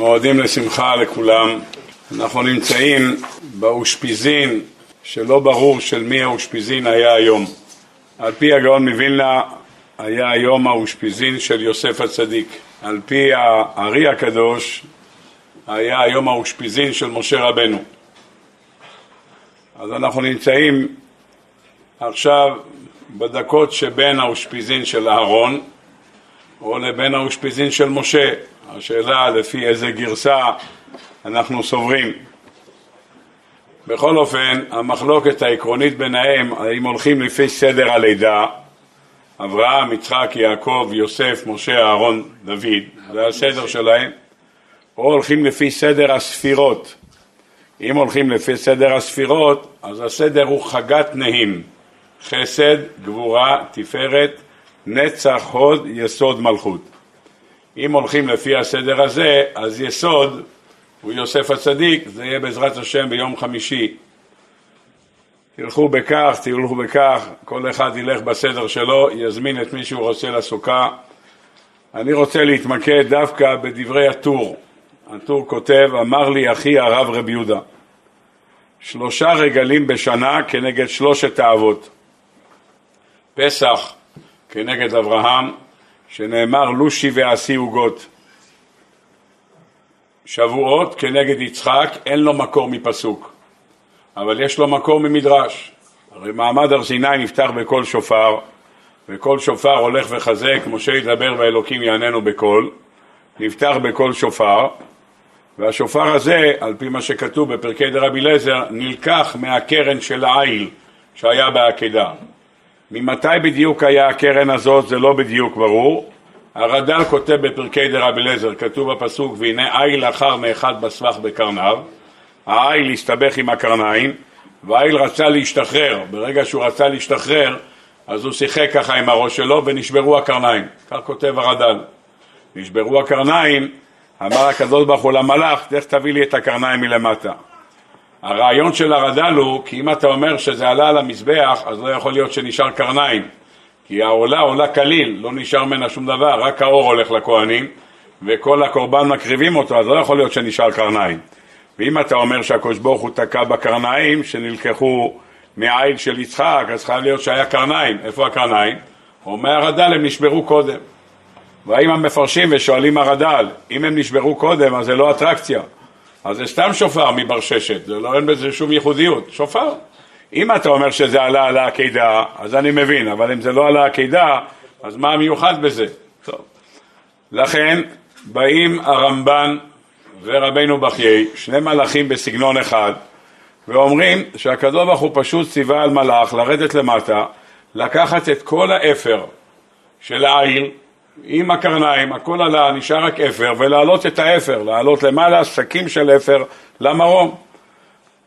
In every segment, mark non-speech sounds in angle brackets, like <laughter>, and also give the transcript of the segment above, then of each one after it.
מועדים לשמחה לכולם. אנחנו נמצאים באושפיזין שלא ברור של מי האושפיזין היה היום. על פי הגאון מווילנה היה היום האושפיזין של יוסף הצדיק. על פי הארי הקדוש היה היום האושפיזין של משה רבנו. אז אנחנו נמצאים עכשיו בדקות שבין האושפיזין של אהרון או לבין האושפיזין של משה. השאלה לפי איזה גרסה אנחנו סוברים. בכל אופן, המחלוקת העקרונית ביניהם, האם הולכים לפי סדר הלידה, אברהם, יצחק, יעקב, יוסף, משה, אהרון, דוד, זה הסדר שלהם, או הולכים לפי סדר הספירות. אם הולכים לפי סדר הספירות, אז הסדר הוא חגת נהים, חסד, גבורה, תפארת, נצח, הוד, יסוד, מלכות. אם הולכים לפי הסדר הזה, אז יסוד הוא יוסף הצדיק, זה יהיה בעזרת השם ביום חמישי. תלכו בכך, תלכו בכך, כל אחד ילך בסדר שלו, יזמין את מי שהוא רוצה לסוכה. אני רוצה להתמקד דווקא בדברי הטור. הטור כותב, אמר לי אחי הרב רבי יהודה, שלושה רגלים בשנה כנגד שלושת האבות. פסח כנגד אברהם, שנאמר לושי ועשי עוגות. שבועות כנגד יצחק, אין לו מקור מפסוק, אבל יש לו מקור ממדרש. הרי מעמד הר סיני נפתח בקול שופר, וקול שופר הולך וחזק, משה ידבר והאלוקים יעננו בקול, נפתח בקול שופר, והשופר הזה, על פי מה שכתוב בפרקי דרבי אליעזר, נלקח מהקרן של העיל שהיה בעקדה. ממתי בדיוק היה הקרן הזאת זה לא בדיוק ברור. הרד"ל כותב בפרקי דרבי אליעזר, כתוב בפסוק והנה איל אחר מאחד בסבך בקרניו, האיל הסתבך עם הקרניים והאיל רצה להשתחרר, ברגע שהוא רצה להשתחרר אז הוא שיחק ככה עם הראש שלו ונשברו הקרניים, כך כותב הרד"ל. נשברו הקרניים, אמר הקדוש ברוך הוא למלאך, לך תביא לי את הקרניים מלמטה. הרעיון של הרד"ל הוא, כי אם אתה אומר שזה עלה על המזבח, אז לא יכול להיות שנשאר קרניים. כי העולה עולה כליל, לא נשאר ממנה שום דבר, רק האור הולך לכהנים, וכל הקורבן מקריבים אותו, אז לא יכול להיות שנשאר קרניים. ואם אתה אומר שהקדוש ברוך הוא תקע בקרניים שנלקחו מעיל של יצחק, אז חייב להיות שהיה קרניים. איפה הקרניים? אומר הרד"ל, הם נשברו קודם. והאם המפרשים ושואלים הרד"ל, אם הם נשברו קודם, אז זה לא אטרקציה. אז זה סתם שופר מברששת, זה לא אין בזה שום ייחודיות, שופר. אם אתה אומר שזה עלה על העקידה, אז אני מבין, אבל אם זה לא על העקידה, אז מה המיוחד בזה? טוב. לכן באים הרמב"ן ורבנו בחיי, שני מלאכים בסגנון אחד, ואומרים שהקדוש ברוך הוא פשוט ציווה על מלאך לרדת למטה, לקחת את כל האפר של העיל, עם הקרניים, הכל עלה, נשאר רק אפר, ולהעלות את האפר, להעלות למעלה שקים של אפר למרום.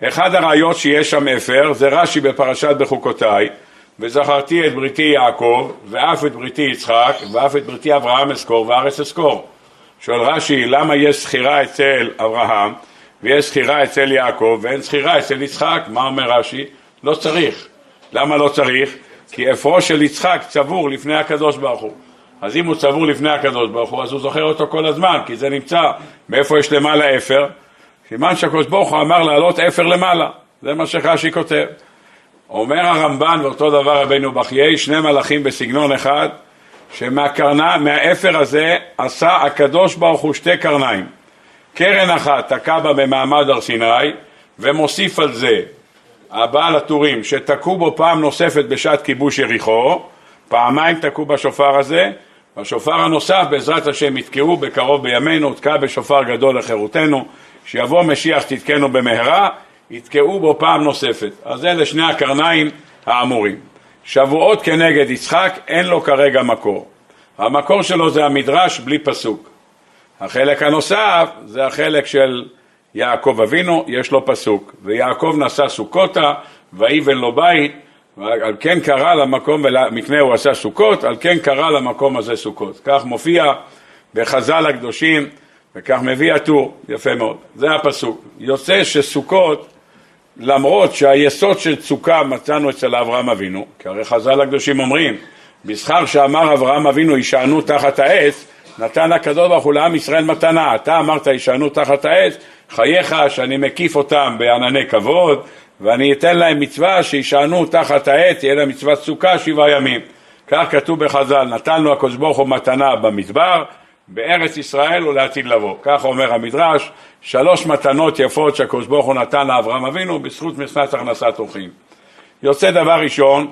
אחד הראיות שיש שם אפר זה רש"י בפרשת בחוקותיי, וזכרתי את בריתי יעקב, ואף את בריתי יצחק, ואף את בריתי אברהם אזכור וארץ אזכור. שואל רש"י, למה יש זכירה אצל אברהם, ויש זכירה אצל יעקב, ואין זכירה אצל יצחק? מה אומר רש"י? לא צריך. למה לא צריך? כי אפרו של יצחק צבור לפני הקדוש ברוך הוא. אז אם הוא צבור לפני הקדוש ברוך הוא, אז הוא זוכר אותו כל הזמן, כי זה נמצא, מאיפה יש למעלה אפר? סימן שהקדוש ברוך הוא אמר לעלות אפר למעלה, זה מה שרש"י כותב. אומר הרמב"ן, ואותו דבר רבינו בחיי, שני מלאכים בסגנון אחד, שמהאפר הזה עשה הקדוש ברוך הוא שתי קרניים. קרן אחת תקע בה במעמד הר סיני, ומוסיף על זה הבעל הטורים שתקעו בו פעם נוספת בשעת כיבוש יריחו, פעמיים תקעו בשופר הזה, בשופר הנוסף בעזרת השם יתקעו בקרוב בימינו, תקע בשופר גדול לחירותנו, שיבוא משיח תתקנו במהרה, יתקעו בו פעם נוספת. אז אלה שני הקרניים האמורים. שבועות כנגד יצחק, אין לו כרגע מקור. המקור שלו זה המדרש בלי פסוק. החלק הנוסף זה החלק של יעקב אבינו, יש לו פסוק. ויעקב נשא סוכותה, ויבן לו בית, על כן קרא למקום, ומקנה הוא עשה סוכות, על כן קרא למקום הזה סוכות. כך מופיע בחז"ל הקדושים, וכך מביא הטור, יפה מאוד. זה הפסוק. יוצא שסוכות, למרות שהיסוד של צוקה מצאנו אצל אברהם אבינו, כי הרי חז"ל הקדושים אומרים, בשכר שאמר אברהם אבינו יישענו תחת העץ, נתן הקדוש ברוך הוא לעם ישראל מתנה. אתה אמרת, ישענו תחת העץ, חייך שאני מקיף אותם בענני כבוד, ואני אתן להם מצווה שישענו תחת העץ, תהיה להם מצוות סוכה שבעה ימים. כך כתוב בחז"ל, נתנו הקדוש ברוך הוא מתנה במדבר, בארץ ישראל ולעתיד לבוא. כך אומר המדרש, שלוש מתנות יפות שהקדוש ברוך הוא נתן לאברהם אבינו בזכות משנת הכנסת אורחים. יוצא דבר ראשון,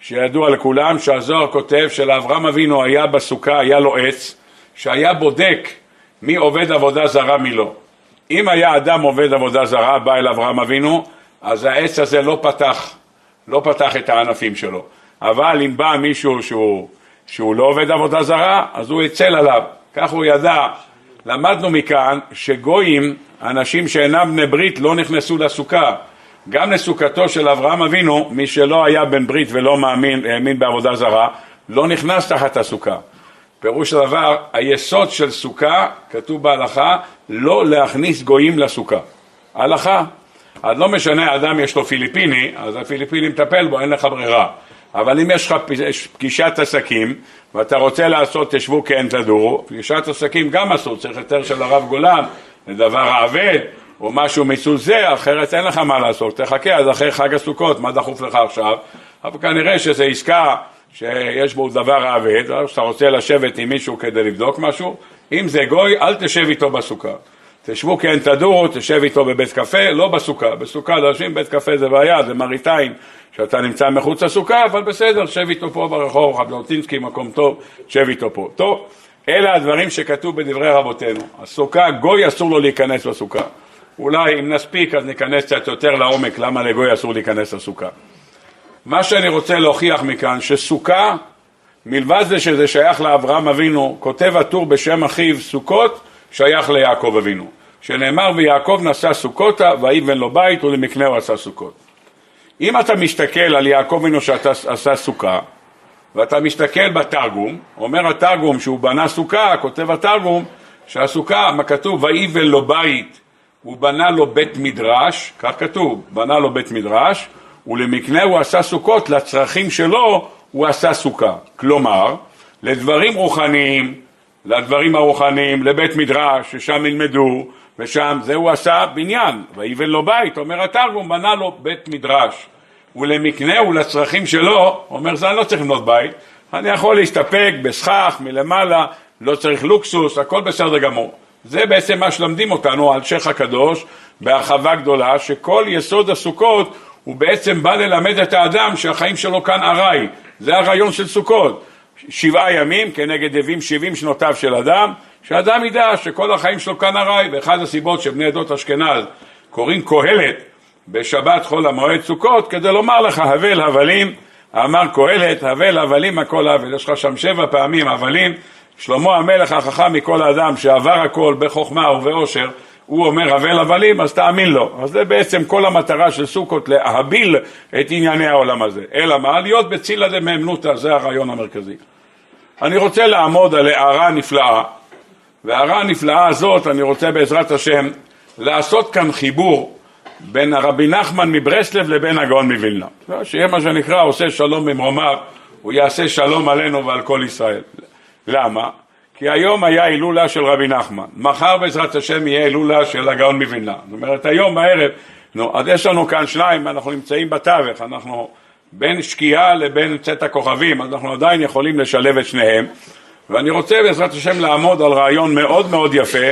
שידוע לכולם, שהזוהר כותב שלאברהם אבינו היה בסוכה, היה לו עץ, שהיה בודק מי עובד עבודה זרה מי לא. אם היה אדם עובד עבודה זרה, בא אל אברהם אבינו, אז העץ הזה לא פתח, לא פתח את הענפים שלו. אבל אם בא מישהו שהוא, שהוא לא עובד עבודה זרה, אז הוא הצל עליו. כך הוא ידע. למדנו מכאן שגויים, אנשים שאינם בני ברית, לא נכנסו לסוכה. גם לסוכתו של אברהם אבינו, מי שלא היה בן ברית ולא מאמין, האמין בעבודה זרה, לא נכנס תחת הסוכה. פירוש הדבר, היסוד של סוכה, כתוב בהלכה, לא להכניס גויים לסוכה. הלכה. אז לא משנה, אדם יש לו פיליפיני, אז הפיליפיני מטפל בו, אין לך ברירה. אבל אם יש לך פגישת עסקים ואתה רוצה לעשות תשבו כן תדורו, פגישת עסקים גם אסור, צריך היתר של הרב גולן לדבר האבד או משהו מסוג זה, אחרת אין לך מה לעשות, תחכה עד אחרי חג הסוכות, מה דחוף לך עכשיו? אבל כנראה שזו עסקה שיש בו דבר האבד, או שאתה רוצה לשבת עם מישהו כדי לבדוק משהו, אם זה גוי, אל תשב איתו בסוכה. תשבו כן תדורו, תשב איתו בבית קפה, לא בסוכה. בסוכה יושבים בית קפה זה בעיה, זה מראיתיים, שאתה נמצא מחוץ לסוכה, אבל בסדר, שב איתו פה ברחוב, חבלוטינסקי, מקום טוב, שב איתו פה. טוב, אלה הדברים שכתוב בדברי רבותינו. הסוכה, גוי אסור לו להיכנס לסוכה. אולי אם נספיק אז ניכנס קצת יותר לעומק למה לגוי אסור להיכנס לסוכה. מה שאני רוצה להוכיח מכאן, שסוכה, מלבד זה שזה שייך לאברהם אבינו, כותב הטור בשם אחיו סוכות, שייך ליעקב אבינו. שנאמר ויעקב נשא סוכותה ויבן לו בית ולמקנהו עשה סוכות. אם אתה מסתכל על יעקב אבינו שעשה סוכה, ואתה מסתכל בתרגום, אומר התרגום שהוא בנה סוכה, כותב התרגום שהסוכה, מה כתוב, ויבן לו בית, הוא בנה לו בית מדרש, כך כתוב, בנה לו בית מדרש, ולמקנה הוא עשה סוכות, לצרכים שלו הוא עשה סוכה. כלומר, לדברים רוחניים, לדברים הרוחניים, לבית מדרש, ששם ילמדו, ושם זה הוא עשה בניין, ויבן לו בית, אומר התרגום, בנה לו בית מדרש. ולמקנה ולצרכים שלו, אומר זה אני לא צריך לבנות בית, אני יכול להסתפק בסכך מלמעלה, לא צריך לוקסוס, הכל בסדר גמור. זה בעצם מה שלמדים אותנו על שייח' הקדוש בהרחבה גדולה, שכל יסוד הסוכות הוא בעצם בא ללמד את האדם שהחיים שלו כאן ארעי, זה הרעיון של סוכות. שבעה ימים כנגד יבים שבעים שנותיו של אדם, שאדם ידע שכל החיים שלו כאן ארעי, ואחת הסיבות שבני עדות אשכנז קוראים קהלת בשבת חול המועד סוכות, כדי לומר לך הבל הבלים, אמר קהלת, הבל הבלים הכל הבל, יש לך שם שבע פעמים הבלים, שלמה המלך החכם מכל האדם שעבר הכל בחוכמה ובעושר, הוא אומר הבל הבלים, אז תאמין לו. אז זה בעצם כל המטרה של סוכות, להביל את ענייני העולם הזה. אלא מה? להיות בצילא דמאמנותא, זה הרעיון המרכזי. אני רוצה לעמוד על הערה נפלאה, וההערה הנפלאה הזאת, אני רוצה בעזרת השם לעשות כאן חיבור בין הרבי נחמן מברסלב לבין הגאון מווילנה. שיהיה מה שנקרא עושה שלום במרומיו, הוא יעשה שלום עלינו ועל כל ישראל. למה? כי היום היה הילולה של רבי נחמן, מחר בעזרת השם יהיה הילולה של הגאון מווילנה. זאת אומרת, היום בערב, נו, אז יש לנו כאן שניים, אנחנו נמצאים בתווך, אנחנו בין שקיעה לבין צאת הכוכבים, אנחנו עדיין יכולים לשלב את שניהם. ואני רוצה בעזרת השם לעמוד על רעיון מאוד מאוד יפה,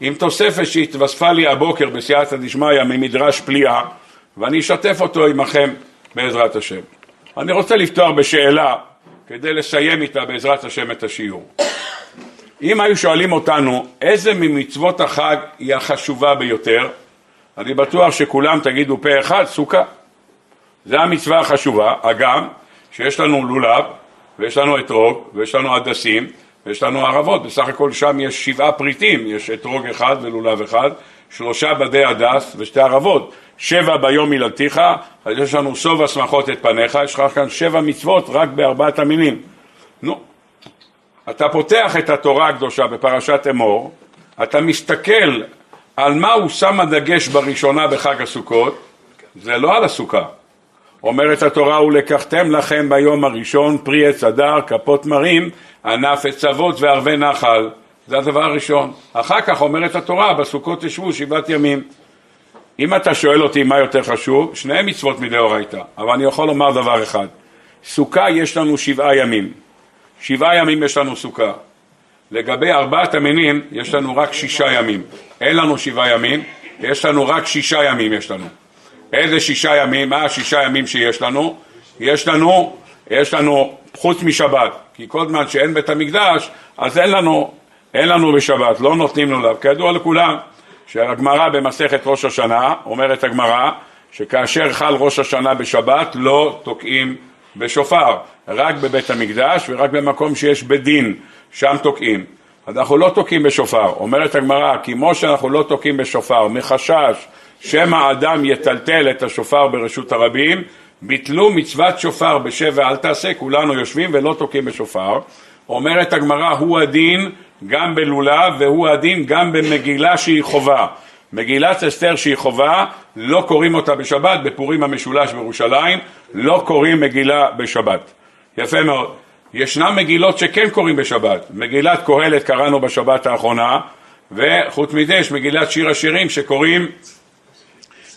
עם תוספת שהתווספה לי הבוקר בסייעתא דשמיא ממדרש פליאה, ואני אשתף אותו עמכם בעזרת השם. אני רוצה לפתוח בשאלה כדי לסיים איתה בעזרת השם את השיעור. אם היו שואלים אותנו איזה ממצוות החג היא החשובה ביותר, אני בטוח שכולם תגידו פה אחד, סוכה. זה המצווה החשובה, הגם שיש לנו לולב, ויש לנו אתרוג, ויש לנו הדסים, ויש לנו ערבות, בסך הכל שם יש שבעה פריטים, יש אתרוג אחד ולולב אחד, שלושה בדי הדס ושתי ערבות, שבע ביום מילתיך, אז יש לנו סוב השמחות את פניך, יש לך כאן שבע מצוות רק בארבעת המינים. נו, אתה פותח את התורה הקדושה בפרשת אמור, אתה מסתכל על מה הוא שם הדגש בראשונה בחג הסוכות, זה לא על הסוכה, אומרת התורה, ולקחתם לכם ביום הראשון פרי עץ הדר, כפות מרים, ענף עץ אבות וערבי נחל. זה הדבר הראשון. אחר כך אומרת התורה, בסוכות תשבו שבעת ימים. אם אתה שואל אותי מה יותר חשוב, שניהם מצוות מדאורייתא, אבל אני יכול לומר דבר אחד. סוכה יש לנו שבעה ימים. שבעה ימים יש לנו סוכה. לגבי ארבעת המינים יש לנו רק שישה ימים. אין לנו שבעה ימים, יש לנו רק שישה ימים יש לנו. איזה שישה ימים? מה השישה ימים שיש לנו? יש לנו, יש לנו חוץ משבת, כי כל זמן שאין בית המקדש, אז אין לנו, אין לנו בשבת, לא נותנים לו לאו. כידוע לכולם, שהגמרא במסכת ראש השנה, אומרת הגמרא, שכאשר חל ראש השנה בשבת לא תוקעים בשופר, רק בבית המקדש ורק במקום שיש בית דין, שם תוקעים. אז אנחנו לא תוקעים בשופר. אומרת הגמרא, כמו שאנחנו לא תוקעים בשופר מחשש שמא אדם יטלטל את השופר ברשות הרבים, ביטלו מצוות שופר בשבע אל תעשה, כולנו יושבים ולא תוקעים בשופר. אומרת הגמרא, הוא הדין גם בלולב והוא הדין גם במגילה שהיא חובה. מגילת אסתר שהיא חובה, לא קוראים אותה בשבת, בפורים המשולש בירושלים, לא קוראים מגילה בשבת. יפה מאוד. ישנן מגילות שכן קוראים בשבת. מגילת קהלת קראנו בשבת האחרונה, וחוץ מזה יש מגילת שיר השירים שקוראים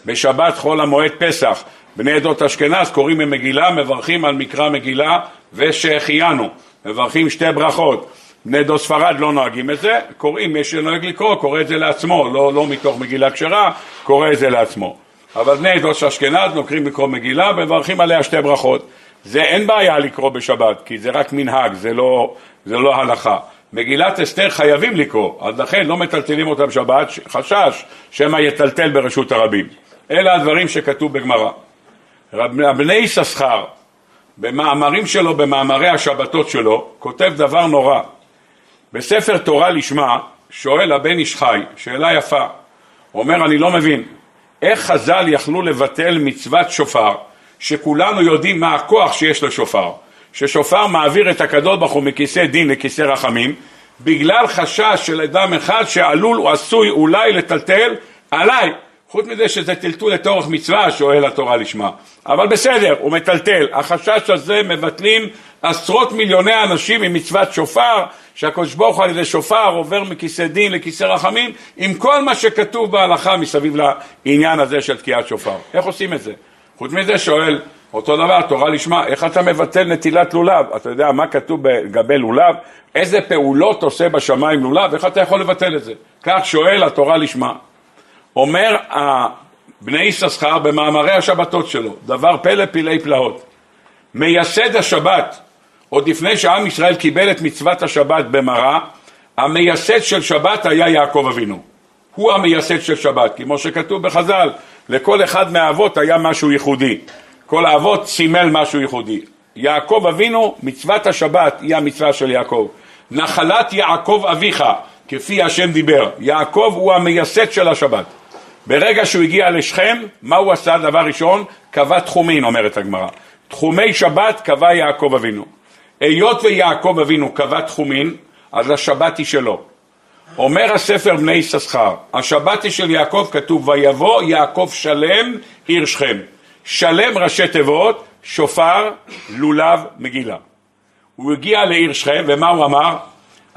בשבת חול המועד פסח. בני עדות אשכנז קוראים ממגילה, מברכים על מקרא מגילה ושהחיינו, מברכים שתי ברכות. בני עדות ספרד לא נוהגים את זה, קוראים, מי שנוהג לקרוא, קורא את זה לעצמו, לא, לא מתוך מגילה כשרה, קורא את זה לעצמו. אבל בני עדות אשכנז נוקרים לקרוא מגילה ומברכים עליה שתי ברכות. זה אין בעיה לקרוא בשבת, כי זה רק מנהג, זה לא, זה לא הלכה. מגילת אסתר חייבים לקרוא, אז לכן לא מטלטלים אותה בשבת, חשש שמא יטלטל ברשות הרבים. אלה הדברים שכתוב בגמרא. בני יששכר, במאמרים שלו, במאמרי השבתות שלו, כותב דבר נורא. בספר תורה לשמה, שואל הבן איש חי, שאלה יפה. הוא אומר, אני לא מבין, איך חז"ל יכלו לבטל מצוות שופר, שכולנו יודעים מה הכוח שיש לשופר, ששופר מעביר את הקדוש ברוך הוא מכיסא דין לכיסא רחמים, בגלל חשש של אדם אחד שעלול או עשוי אולי לטלטל עליי, חוץ מזה שזה טלטול לתורך מצווה, שואל התורה לשמה. אבל בסדר, הוא מטלטל. החשש הזה מבטלים עשרות מיליוני אנשים ממצוות שופר, שהקדוש ברוך הוא על ידי שופר עובר מכיסא דין לכיסא רחמים, עם כל מה שכתוב בהלכה מסביב לעניין הזה של תקיעת שופר. איך עושים את זה? חוץ מזה שואל אותו דבר, תורה לשמה, איך אתה מבטל נטילת לולב? אתה יודע מה כתוב לגבי לולב? איזה פעולות עושה בשמיים לולב? איך אתה יכול לבטל את זה? כך שואל התורה לשמה. אומר בני יששכר במאמרי השבתות שלו, דבר פלא פלאי פלאות. מייסד השבת, עוד לפני שעם ישראל קיבל את מצוות השבת במראה, המייסד של שבת היה יעקב אבינו. הוא המייסד של שבת, כמו שכתוב בחז"ל, לכל אחד מהאבות היה משהו ייחודי. כל האבות סימל משהו ייחודי. יעקב אבינו, מצוות השבת היא המצווה של יעקב. נחלת יעקב אביך, כפי השם דיבר. יעקב הוא המייסד של השבת. ברגע שהוא הגיע לשכם, מה הוא עשה? דבר ראשון, קבע תחומין, אומרת הגמרא. תחומי שבת קבע יעקב אבינו. היות ויעקב אבינו קבע תחומין, אז השבת היא שלו. אומר הספר בני יששכר, השבת היא של יעקב, כתוב ויבוא יעקב שלם עיר שכם. שלם ראשי תיבות, שופר, לולב, מגילה. הוא הגיע לעיר שכם, ומה הוא אמר?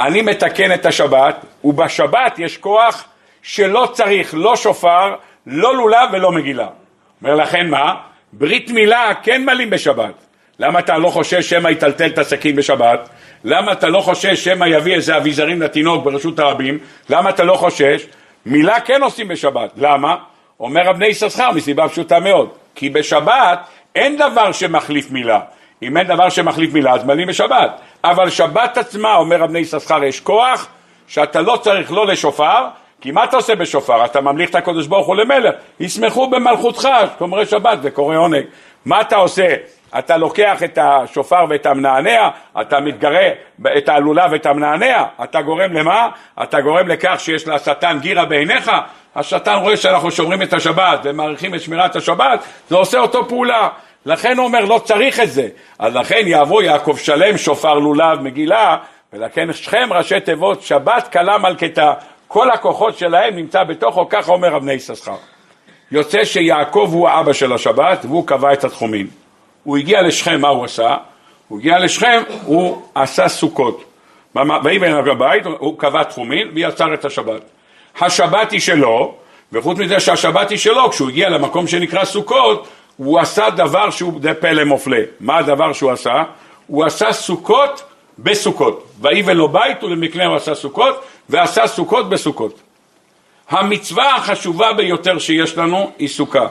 אני מתקן את השבת, ובשבת יש כוח שלא צריך לא שופר, לא לולב ולא מגילה. אומר לכן מה? ברית מילה כן מלאים בשבת. למה אתה לא חושש שמא יטלטל את הסכין בשבת? למה אתה לא חושש שמא יביא איזה אביזרים לתינוק ברשות הרבים? למה אתה לא חושש? מילה כן עושים בשבת. למה? אומר רבני יששכר מסיבה פשוטה מאוד. כי בשבת אין דבר שמחליף מילה. אם אין דבר שמחליף מילה אז מלאים בשבת. אבל שבת עצמה, אומר רבני יששכר, יש כוח שאתה לא צריך לא לשופר כי מה אתה עושה בשופר? אתה ממליך את הקדוש ברוך הוא למלך, ישמחו במלכותך, שומרי שבת, זה קורא עונג. מה אתה עושה? אתה לוקח את השופר ואת המנענע, אתה מתגרה את העלולה ואת המנענע, אתה גורם למה? אתה גורם לכך שיש לשטן גירה בעיניך, השטן רואה שאנחנו שומרים את השבת ומעריכים את שמירת השבת, זה עושה אותו פעולה. לכן הוא אומר לא צריך את זה. אז לכן יעבור יעקב שלם שופר לולב מגילה, ולכן שכם ראשי תיבות שבת כלה מלכתה. כל הכוחות שלהם נמצא בתוכו, ככה אומר אבני יששכר. יוצא שיעקב הוא האבא של השבת והוא קבע את התחומים. הוא הגיע לשכם, מה הוא עשה? הוא הגיע לשכם, הוא עשה סוכות. ויבן הבית, הוא קבע תחומים ויצר את השבת. השבת היא שלו, וחוץ מזה שהשבת היא שלו, כשהוא הגיע למקום שנקרא סוכות, הוא עשה דבר שהוא די פלא מופלא. מה הדבר שהוא עשה? הוא עשה סוכות בסוכות. ויבן לו בית ולמקנה הוא עשה סוכות, ועשה סוכות בסוכות. המצווה החשובה ביותר שיש לנו היא סוכה.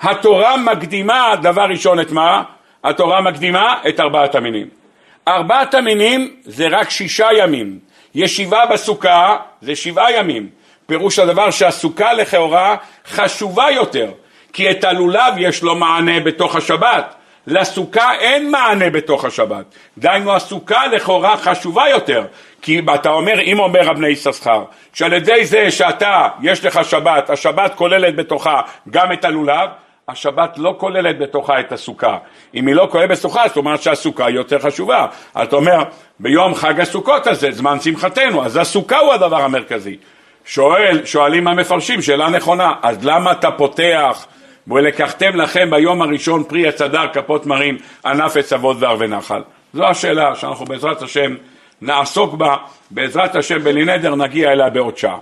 התורה מקדימה דבר ראשון את מה? התורה מקדימה את ארבעת המינים. ארבעת המינים זה רק שישה ימים. ישיבה בסוכה זה שבעה ימים. פירוש הדבר שהסוכה לכאורה חשובה יותר, כי את הלולב יש לו מענה בתוך השבת. לסוכה אין מענה בתוך השבת. דהיינו הסוכה לכאורה חשובה יותר, כי אתה אומר, אם אומר אבני יששכר, שעל ידי זה שאתה, יש לך שבת, השבת כוללת בתוכה גם את הלולב, השבת לא כוללת בתוכה את הסוכה. אם היא לא כוללת בסוכה, זאת אומרת שהסוכה היא יותר חשובה. אתה אומר, ביום חג הסוכות הזה, זמן שמחתנו, אז הסוכה הוא הדבר המרכזי. שואל, שואלים המפרשים, שאלה נכונה, אז למה אתה פותח ולקחתם לכם ביום הראשון פרי עץ הדר כפות מרים ענף עץ אבות וערבי נחל? זו השאלה שאנחנו בעזרת השם נעסוק בה, בעזרת השם בלי נדר נגיע אליה בעוד שעה.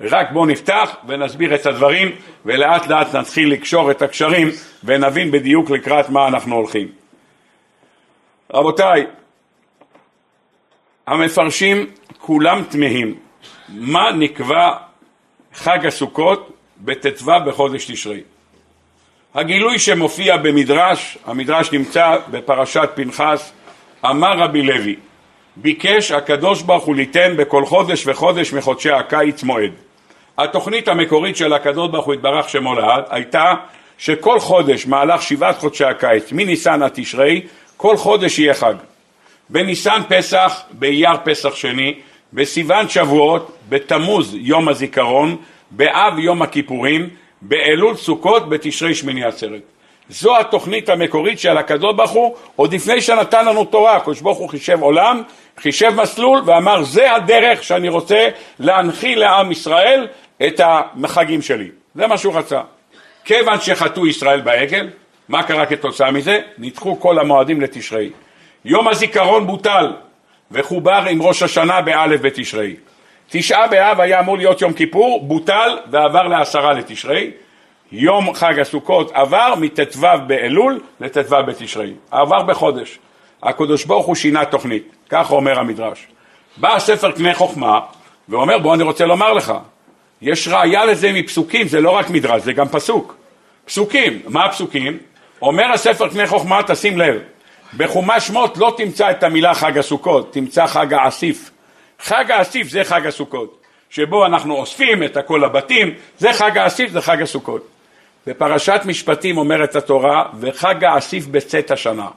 רק בואו נפתח ונסביר את הדברים ולאט לאט נתחיל לקשור את הקשרים ונבין בדיוק לקראת מה אנחנו הולכים. רבותיי, המפרשים כולם תמהים מה נקבע חג הסוכות בט"ו בחודש תשרי. הגילוי שמופיע במדרש, המדרש נמצא בפרשת פנחס, אמר רבי לוי, ביקש הקדוש ברוך הוא ליתן בכל חודש וחודש מחודשי הקיץ מועד. התוכנית המקורית של הקדוש ברוך הוא יתברך שמו לעד הייתה שכל חודש מהלך שבעת חודשי הקיץ מניסן עד תשרי כל חודש יהיה חג. בניסן פסח, באייר פסח שני, בסיוון שבועות, בתמוז יום הזיכרון, באב יום הכיפורים, באלול סוכות, בתשרי שמיני עצרת. זו התוכנית המקורית של הקדוש ברוך הוא עוד לפני שנתן לנו תורה, הקדוש ברוך הוא חישב עולם, חישב מסלול ואמר זה הדרך שאני רוצה להנחיל לעם ישראל את החגים שלי. זה מה שהוא רצה. כיוון שחטאו ישראל בעגל, מה קרה כתוצאה מזה? נדחו כל המועדים לתשרי. יום הזיכרון בוטל וחובר עם ראש השנה באלף בתשרי. תשעה באב היה אמור להיות יום כיפור, בוטל ועבר לעשרה לתשרי. יום חג הסוכות עבר מט"ו באלול לט"ו בתשרי. עבר בחודש. הקדוש ברוך הוא שינה תוכנית, כך אומר המדרש. בא הספר קנה חוכמה ואומר בוא אני רוצה לומר לך יש ראיה לזה מפסוקים, זה לא רק מדרש, זה גם פסוק. פסוקים, מה הפסוקים? אומר הספר קנה חוכמה, תשים לב, בחומש שמות לא תמצא את המילה חג הסוכות, תמצא חג האסיף. חג האסיף זה חג הסוכות, שבו אנחנו אוספים את הכל לבתים, זה חג האסיף, זה חג הסוכות. בפרשת משפטים אומרת התורה, וחג האסיף בצאת השנה.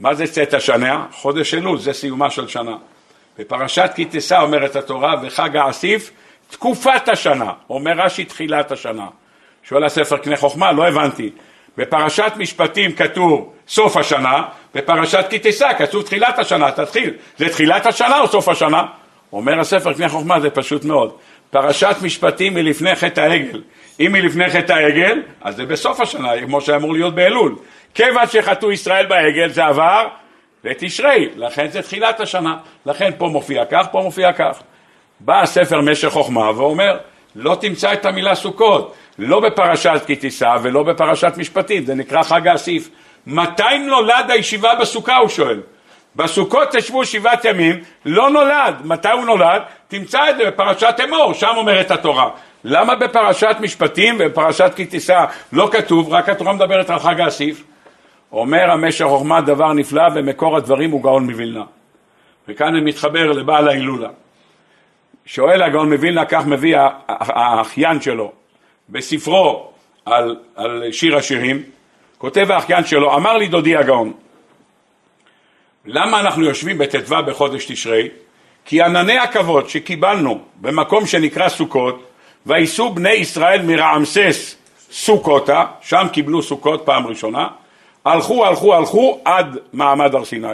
מה זה צאת השנה? חודש אלול, זה סיומה של שנה. בפרשת כי תשא אומרת התורה, וחג האסיף תקופת השנה, אומר רש"י תחילת השנה. שואל הספר קנה חוכמה, לא הבנתי. בפרשת משפטים כתוב סוף השנה, בפרשת כי תישא כתוב תחילת השנה, תתחיל. זה תחילת השנה או סוף השנה? אומר הספר קנה חוכמה, זה פשוט מאוד. פרשת משפטים מלפני חטא העגל. אם מלפני חטא העגל, אז זה בסוף השנה, כמו שאמור להיות באלול. כיוון שחטאו ישראל בעגל, זה עבר לתשרי, לכן זה תחילת השנה. לכן פה מופיע כך, פה מופיע כך. בא הספר משך חוכמה ואומר, לא תמצא את המילה סוכות, לא בפרשת כי תישא ולא בפרשת משפטים, זה נקרא חג האסיף. מתי נולד הישיבה בסוכה, הוא שואל. בסוכות תשבו שבעת ימים, לא נולד. מתי הוא נולד? תמצא את זה בפרשת אמור, שם אומרת התורה. למה בפרשת משפטים ובפרשת כי תישא לא כתוב, רק התורה מדברת על חג האסיף? אומר המשך חוכמה דבר נפלא ומקור הדברים הוא גאון מווילנה. וכאן אני מתחבר לבעל ההילולה. שואל הגאון מווילנה, כך מביא האחיין שלו בספרו על, על שיר השירים, כותב האחיין שלו, אמר לי דודי הגאון, למה אנחנו יושבים בט"ו בחודש תשרי? כי ענני הכבוד שקיבלנו במקום שנקרא סוכות, וייסעו בני ישראל מרעמסס סוכותה, שם קיבלו סוכות פעם ראשונה, הלכו, הלכו, הלכו עד מעמד הר סיני.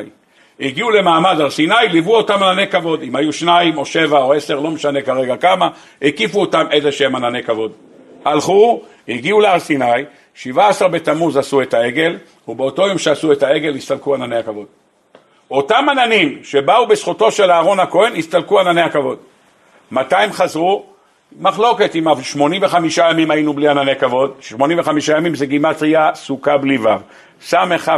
הגיעו למעמד הר סיני, ליוו אותם ענני כבוד. אם היו שניים או שבע או עשר, לא משנה כרגע כמה, הקיפו אותם איזה שהם ענני כבוד. הלכו, הגיעו להר סיני, 17 בתמוז עשו את העגל, ובאותו יום שעשו את העגל הסתלקו ענני הכבוד. אותם עננים שבאו בזכותו של אהרון הכהן, הסתלקו ענני הכבוד. מתי הם חזרו? מחלוקת אם 85 ימים היינו בלי ענני כבוד, 85 ימים זה גימטריה סוכה בלי ו', סכ"ה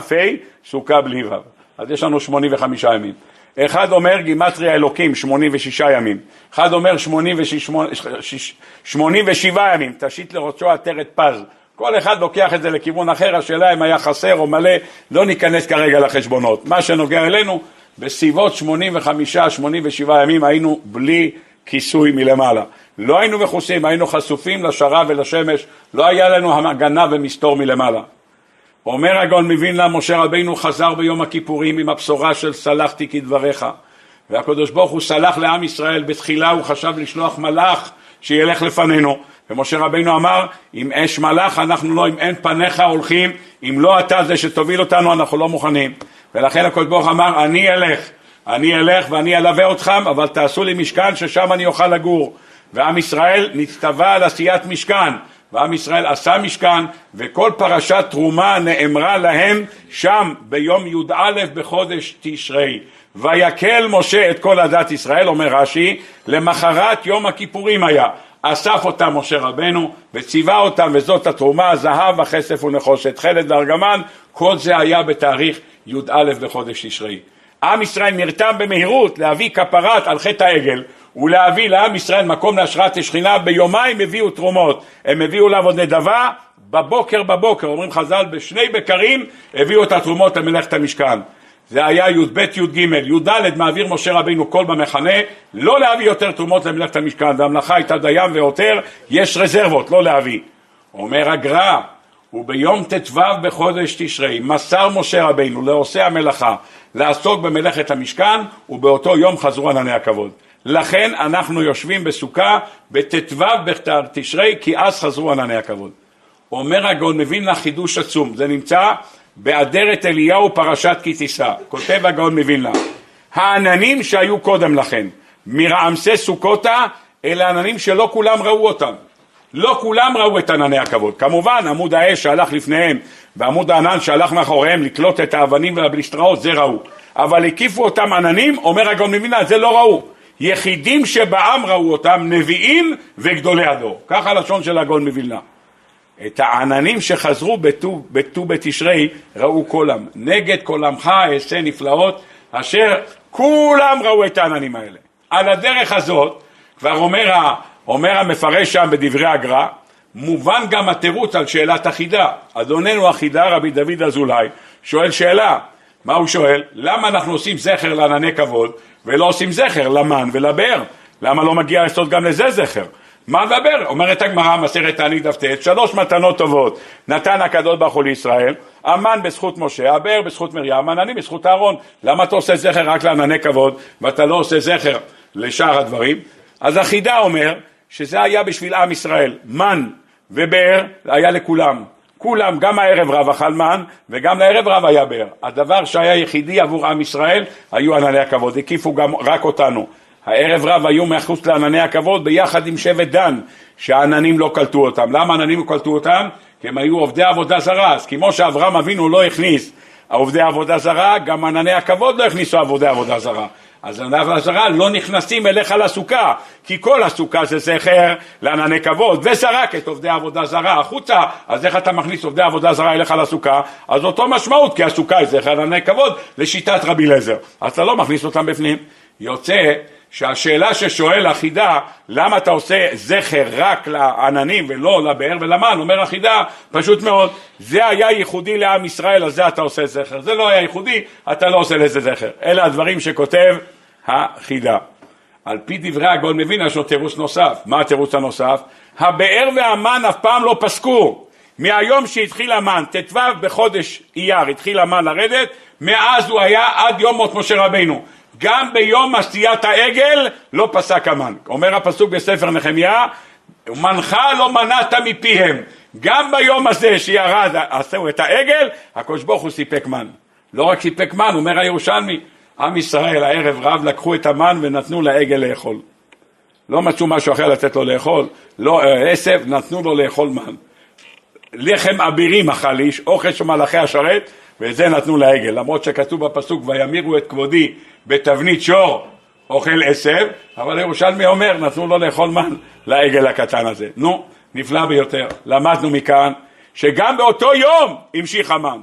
סוכה בלי ו', אז יש לנו 85 ימים. אחד אומר גימטריה אלוקים 86 ימים, אחד אומר 87 ימים, תשית לראשו עטרת פז, כל אחד לוקח את זה לכיוון אחר, השאלה אם היה חסר או מלא, לא ניכנס כרגע לחשבונות. מה שנוגע אלינו, בסביבות 85-87 ימים היינו בלי כיסוי מלמעלה. לא היינו מכוסים, היינו חשופים לשרב ולשמש, לא היה לנו הגנה ומסתור מלמעלה. אומר הגאון מווילנה, משה רבינו חזר ביום הכיפורים עם הבשורה של סלחתי כדבריך. והקדוש ברוך הוא סלח לעם ישראל, בתחילה הוא חשב לשלוח מלאך שילך לפנינו. ומשה רבינו אמר, אם אש מלאך אנחנו לא, אם אין פניך הולכים, אם לא אתה זה שתוביל אותנו אנחנו לא מוכנים. ולכן הקדוש ברוך אמר, אני אלך, אני אלך ואני אלווה אתכם, אבל תעשו לי משכן ששם אני אוכל לגור. ועם ישראל נצטווה על עשיית משכן, ועם ישראל עשה משכן, וכל פרשת תרומה נאמרה להם שם ביום י"א בחודש תשרי. ויקל משה את כל עדת ישראל, אומר רש"י, למחרת יום הכיפורים היה. אסף אותם משה רבנו וציווה אותם וזאת התרומה, זהב, הכסף ונחושת, חלד וארגמן, כל זה היה בתאריך י"א בחודש תשרי. עם ישראל נרתם במהירות להביא כפרת על חטא העגל ולהביא לעם ישראל מקום להשראת השכינה, ביומיים הביאו תרומות, הם הביאו לעבוד נדבה, בבוקר בבוקר, אומרים חז"ל, בשני בקרים הביאו את התרומות למלאכת המשכן. זה היה י"ב י"ג, י"ד מעביר משה רבינו קול במחנה, לא להביא יותר תרומות למלאכת המשכן, והמלאכה הייתה דים ועותר, יש רזרבות, לא להביא. אומר הגר"א, וביום ט"ו בחודש תשרי מסר משה רבינו לעושי המלאכה לעסוק במלאכת המשכן, ובאותו יום חזרו ענני הכבוד. לכן אנחנו יושבים בסוכה בט"ו בתשרי, כי אז חזרו ענני הכבוד. אומר הגאון לה חידוש עצום, זה נמצא באדרת אליהו פרשת כי תישא, כותב הגאון מווילנה, העננים שהיו קודם לכן, מרעמסי סוכותה, אלה עננים שלא כולם ראו אותם. לא כולם ראו את ענני הכבוד. כמובן, עמוד האש שהלך לפניהם ועמוד הענן שהלך מאחוריהם לקלוט את האבנים והבליסטראות, זה ראו. אבל הקיפו אותם עננים, אומר הגאון מווילנה, זה לא ראו. יחידים שבעם ראו אותם, נביאים וגדולי הדור. ככה הלשון של הגאון מווילנה. את העננים שחזרו בט"ו בתשרי ראו כל עם. נגד כל עמך אעשה נפלאות, אשר כולם ראו את העננים האלה. על הדרך הזאת, כבר אומר, אומר המפרש שם בדברי הגר"א, מובן גם התירוץ על שאלת החידה. אדוננו החידה, רבי דוד אזולאי, שואל שאלה. מה הוא שואל? למה אנחנו עושים זכר לענני כבוד ולא עושים זכר למן ולבאר? למה לא מגיע לעשות גם לזה זכר? מה לדבר? אומרת הגמרא, מסרת תענית דף ט, שלוש מתנות טובות נתן הקדוש ברוך הוא לישראל, המן בזכות משה, הבאר בזכות מרים, עננים בזכות אהרון. למה אתה עושה זכר רק לענני כבוד ואתה לא עושה זכר לשאר הדברים? אז החידה אומר שזה היה בשביל עם ישראל, מן ובאר היה לכולם. כולם, גם הערב רב אכל מן וגם לערב רב היה באר. הדבר שהיה יחידי עבור עם ישראל היו ענני הכבוד, הקיפו גם רק אותנו. הערב רב היו מחוץ לענני הכבוד ביחד עם שבט דן, שהעננים לא קלטו אותם. למה העננים לא קלטו אותם? כי הם היו עובדי עבודה זרה. אז כמו שאברהם אבינו לא הכניס עובדי עבודה זרה, גם ענני הכבוד לא הכניסו עבודי עבודה זרה. אז ענני הזרה לא נכנסים אליך לסוכה, כי כל הסוכה זה זכר לענני כבוד, וזרק את עובדי עבודה זרה החוצה, אז איך אתה מכניס עובדי עבודה זרה אליך לסוכה? אז אותו משמעות, כי הסוכה היא זכר לענני כבוד לשיטת רבי אליעזר, אז אתה לא מכניס אותם בפנים. יוצא שהשאלה ששואל החידה, למה אתה עושה זכר רק לעננים ולא לבאר ולמן, אומר החידה, פשוט מאוד, זה היה ייחודי לעם ישראל, אז זה אתה עושה זכר. זה לא היה ייחודי, אתה לא עושה לזה זכר. אלה הדברים שכותב החידה. על פי דברי הגאון מבין, יש לו תירוץ נוסף. מה התירוץ הנוסף? הבאר והמן אף פעם לא פסקו. מהיום שהתחיל המן, ט"ו בחודש אייר התחיל המן לרדת, מאז הוא היה עד יום מות משה רבינו. גם ביום עשיית העגל לא פסק המן. אומר הפסוק בספר נחמיה, מנחה לא מנעת מפיהם. גם ביום הזה שירד, עשו את העגל, הקדוש ברוך הוא סיפק מן. לא רק סיפק מן, אומר הירושלמי, עם ישראל הערב רב לקחו את המן ונתנו לעגל לאכול. לא מצאו משהו אחר לתת לו לאכול, לא אה, עשב, נתנו לו לאכול מן. לחם אבירים אכל איש, אוכל של מלאכי השרת, ואת זה נתנו לעגל. למרות שכתוב בפסוק, וימירו את כבודי בתבנית שור, אוכל עשב, אבל הירושלמי אומר, נתנו לו לאכול מן לעגל הקטן הזה. נו, נפלא ביותר. למדנו מכאן שגם באותו יום המשיך המן.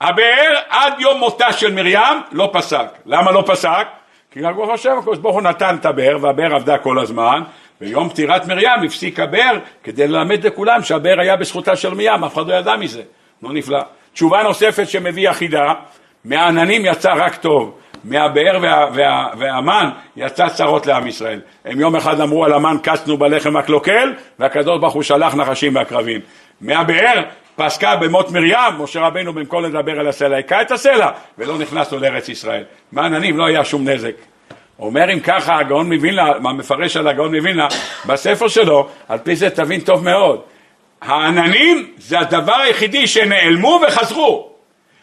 הבאר עד יום מותה של מרים לא פסק. למה לא פסק? כי רק ברוך השם הקדוש ברוך הוא נתן את הבאר והבאר עבדה כל הזמן ביום פטירת מרים הפסיק הבאר כדי ללמד לכולם שהבאר היה בזכותה של מרים, אף אחד לא ידע מזה. נו נפלא. תשובה נוספת שמביא אחידה, מהעננים יצא רק טוב, מהבאר וה, וה, והמן יצא צרות לעם ישראל. הם יום אחד אמרו על המן קצנו בלחם הקלוקל והקדוש ברוך הוא שלח נחשים ועקרבים. מהבאר פסקה במות מרים, משה רבנו במקום לדבר על הסלע, היכה את הסלע ולא נכנסנו לארץ ישראל. מהעננים לא היה שום נזק. אומר אם ככה הגאון מווילנה, המפרש על הגאון מווילנה, בספר שלו, על פי זה תבין טוב מאוד. העננים זה הדבר היחידי שנעלמו וחזרו.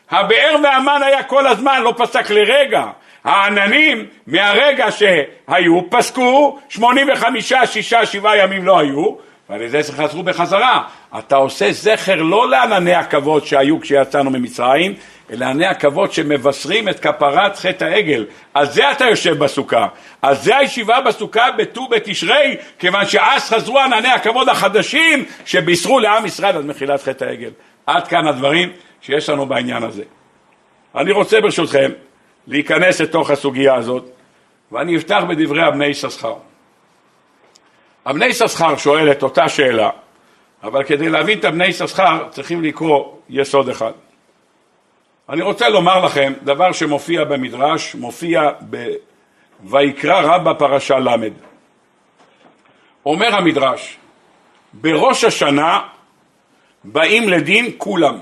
הבאר והמן היה כל הזמן, לא פסק לרגע. העננים מהרגע שהיו פסקו, 85, 6, 7 ימים לא היו, ועל ידי זה חזרו בחזרה. אתה עושה זכר לא לענני הכבוד שהיו כשיצאנו ממצרים, אלא ענני הכבוד שמבשרים את כפרת חטא העגל. על זה אתה יושב בסוכה. על זה הישיבה בסוכה בט"ו בתשרי, כיוון שאז חזרו ענני הכבוד החדשים שבישרו לעם ישראל על מחילת חטא העגל. עד כאן הדברים שיש לנו בעניין הזה. אני רוצה ברשותכם להיכנס לתוך הסוגיה הזאת, ואני אפתח בדברי אבני יששכר. אבני יששכר שואל את אותה שאלה, אבל כדי להבין את אבני יששכר צריכים לקרוא יסוד אחד. אני רוצה לומר לכם דבר שמופיע במדרש, מופיע ב... ויקרא רב בפרשה ל'. אומר המדרש, בראש השנה באים לדין כולם.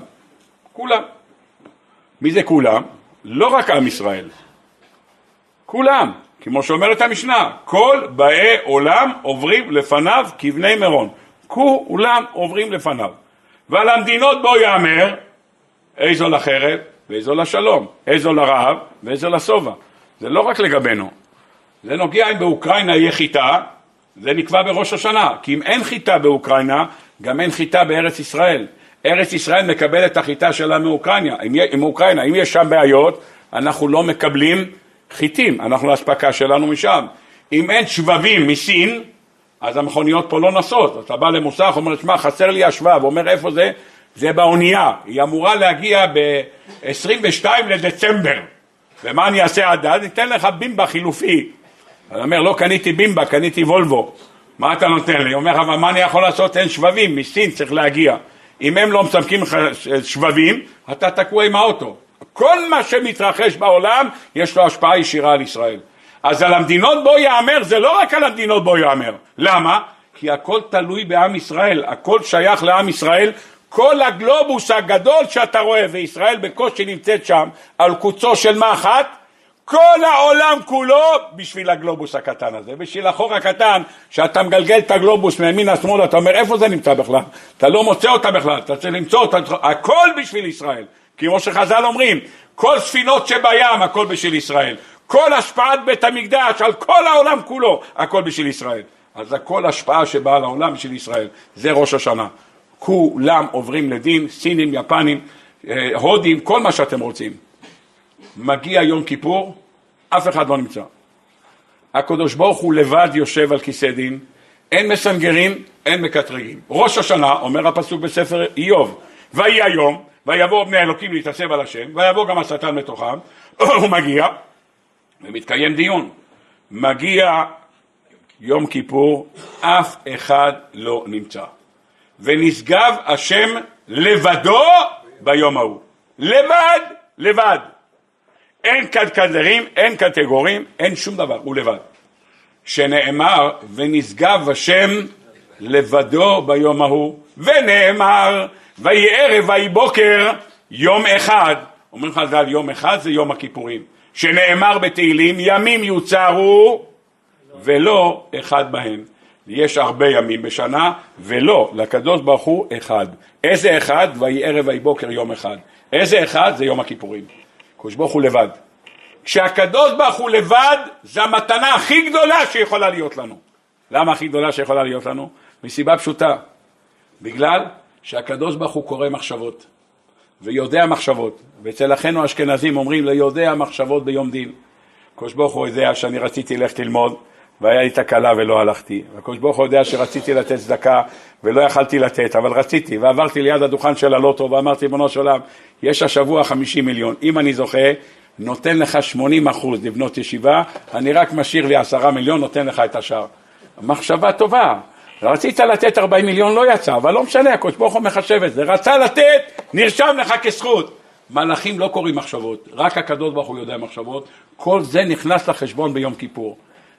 כולם. מי זה כולם? לא רק עם ישראל. כולם. כמו שאומרת המשנה, כל באי עולם עוברים לפניו כבני מירון. כולם עוברים לפניו. ועל המדינות בו יאמר, איזו לחרב ואיזו לשלום, איזו לרעב ואיזו לשובע. זה לא רק לגבינו, זה נוגע אם באוקראינה יהיה חיטה, זה נקבע בראש השנה, כי אם אין חיטה באוקראינה, גם אין חיטה בארץ ישראל. ארץ ישראל מקבלת את החיטה שלה מאוקראינה, אם, מאוקראינה. אם יש שם בעיות, אנחנו לא מקבלים חיטים, אנחנו האספקה שלנו משם. אם אין שבבים מסין, אז המכוניות פה לא נסות. אתה בא למוסך, אומר, שמע, חסר לי השבב, אומר, איפה זה? זה באונייה, היא אמורה להגיע ב-22 לדצמבר. ומה אני אעשה עד אז? ניתן לך בימבה חילופי. אני אומר, לא קניתי בימבה, קניתי וולבו. מה אתה נותן לי? אומר, אבל מה אני יכול לעשות? אין שבבים, מסין צריך להגיע. אם הם לא מספקים לך שבבים, אתה תקוע עם האוטו. כל מה שמתרחש בעולם, יש לו השפעה ישירה על ישראל. אז על המדינות בו יאמר, זה לא רק על המדינות בו יאמר. למה? כי הכל תלוי בעם ישראל, הכל שייך לעם ישראל. כל הגלובוס הגדול שאתה רואה, וישראל בקושי נמצאת שם, על קוצו של אחת, כל העולם כולו בשביל הגלובוס הקטן הזה, בשביל החור הקטן, שאתה מגלגל את הגלובוס מימין לשמאל, אתה אומר איפה זה נמצא בכלל? אתה לא מוצא אותה בכלל, אתה צריך למצוא אותה, הכל בשביל ישראל. כמו שחז"ל אומרים, כל ספינות שבים, הכל בשביל ישראל. כל השפעת בית המקדש על כל העולם כולו, הכל בשביל ישראל. אז הכל השפעה שבאה לעולם בשביל ישראל, זה ראש השנה. כולם עוברים לדין, סינים, יפנים, אה, הודים, כל מה שאתם רוצים. מגיע יום כיפור, אף אחד לא נמצא. הקדוש ברוך הוא לבד יושב על כיסא דין, אין מסנגרים, אין מקטרגים. ראש השנה, אומר הפסוק בספר איוב, ויהי היום, ויבואו בני אלוקים להתעצב על השם, ויבוא גם השטן מתוכם, <coughs> הוא מגיע, ומתקיים דיון. מגיע יום כיפור, אף אחד לא נמצא. ונשגב השם לבדו ביום ההוא. לבד, לבד. אין קטקדרים, אין קטגורים, אין שום דבר, הוא לבד. שנאמר, ונשגב השם לבדו ביום ההוא, ונאמר, ויהי ערב ויהי בוקר, יום אחד. אומרים לך על יום אחד, זה יום הכיפורים. שנאמר בתהילים, ימים יוצרו ולא אחד בהם. יש הרבה ימים בשנה, ולא, לקדוש ברוך הוא אחד. איזה אחד? ויהי ערב ויהי בוקר יום אחד. איזה אחד? זה יום הכיפורים. הקדוש ברוך הוא לבד. כשהקדוש ברוך הוא לבד, זה המתנה הכי גדולה שיכולה להיות לנו. למה הכי גדולה שיכולה להיות לנו? מסיבה פשוטה. בגלל שהקדוש ברוך הוא קורא מחשבות ויודע מחשבות, ואצל אחינו האשכנזים אומרים ליודע מחשבות ביום דין. הקדוש ברוך הוא יודע שאני רציתי ללכת ללמוד והיה לי תקלה ולא הלכתי. הקדוש ברוך הוא יודע שרציתי לתת צדקה ולא יכלתי לתת, אבל רציתי, ועברתי ליד הדוכן של הלוטו ואמרתי, ריבונו של עולם, יש השבוע 50 מיליון, אם אני זוכה, נותן לך 80 אחוז לבנות ישיבה, אני רק משאיר לי 10 מיליון, נותן לך את השאר. מחשבה טובה. רצית לתת 40 מיליון, לא יצא, אבל לא משנה, הקדוש ברוך הוא מחשב את זה. רצה לתת, נרשם לך כזכות. מלאכים לא קוראים מחשבות, רק הקדוש ברוך הוא יודע מחשבות. כל זה נכנס לחשבון ביום כיפור.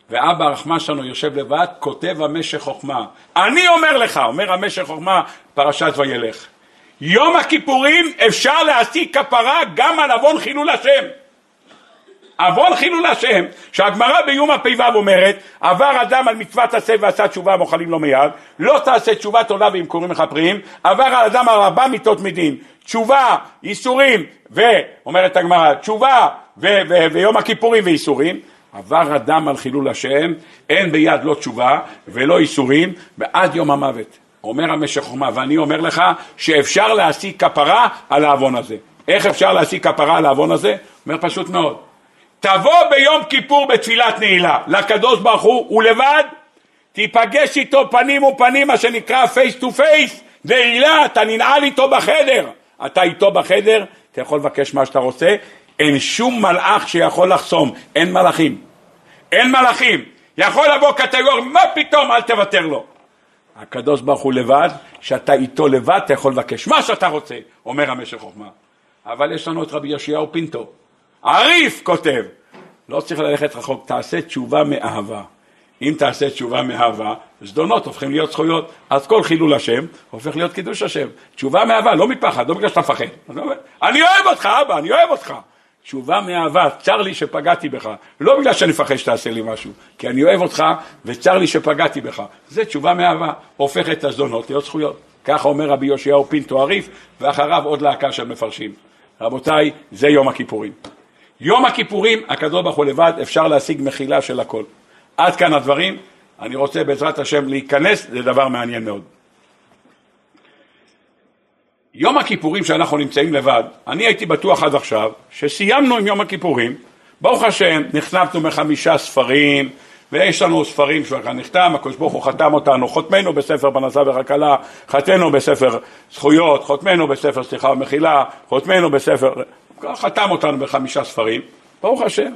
ואבא הרחמן שלנו יושב לבד, כותב המשך חוכמה. אני אומר לך, אומר המשך חוכמה, פרשת וילך. יום הכיפורים אפשר להשיג כפרה גם על עוון חילול השם. עוון חילול השם, שהגמרא ביומא פ"ו אומרת, עבר אדם על מצוות עשה ועשה תשובה מוכלים לו מיד, לא תעשה תשובת עולה ועם קוראים מכפרים, עבר על אדם על ארבע מיתות מדין, תשובה, ייסורים, ואומרת הגמרא, תשובה ו- ו- ויום הכיפורים וייסורים, עבר אדם על חילול השם, אין ביד לא תשובה ולא ייסורים, ועד יום המוות. אומר המשך חוכמה, ואני אומר לך שאפשר להשיג כפרה על העוון הזה. איך אפשר להשיג כפרה על העוון הזה? אומר פשוט מאוד. תבוא ביום כיפור בתפילת נעילה לקדוש ברוך הוא ולבד תיפגש איתו פנים ופנים מה שנקרא face to face נעילה אתה ננעל איתו בחדר אתה איתו בחדר אתה יכול לבקש מה שאתה רוצה אין שום מלאך שיכול לחסום אין מלאכים אין מלאכים יכול לבוא קטגור מה פתאום אל תוותר לו הקדוש ברוך הוא לבד שאתה איתו לבד אתה יכול לבקש מה שאתה רוצה אומר המשך חוכמה אבל יש לנו את רבי יאשיהו פינטו עריף כותב, לא צריך ללכת רחוק, תעשה תשובה מאהבה. אם תעשה תשובה מאהבה, זדונות הופכים להיות זכויות. אז כל חילול השם הופך להיות קידוש השם. תשובה מאהבה, לא מפחד, לא בגלל שאתה מפחד. אני אוהב אותך, אבא, אני אוהב אותך. תשובה מאהבה, צר לי שפגעתי בך. לא בגלל שאני מפחד שתעשה לי משהו, כי אני אוהב אותך וצר לי שפגעתי בך. זה תשובה מאהבה, הופך את הזדונות להיות זכויות. ככה אומר רבי יאשיהו פינטו הריף, ואחריו עוד להקה של מפרשים. רבותיי, זה יום הכיפורים. יום הכיפורים, הקדוש ברוך הוא לבד, אפשר להשיג מחילה של הכל. עד כאן הדברים, אני רוצה בעזרת השם להיכנס לדבר מעניין מאוד. יום הכיפורים שאנחנו נמצאים לבד, אני הייתי בטוח עד עכשיו שסיימנו עם יום הכיפורים, ברוך השם, נחנפנו מחמישה ספרים, ויש לנו ספרים שכבר נחתם, הקדוש ברוך הוא חתם אותנו, חותמנו בספר פרנסה וחכלה, חתנו בספר זכויות, חותמנו בספר סליחה ומחילה, חותמנו בספר חתם אותנו בחמישה ספרים, ברוך השם.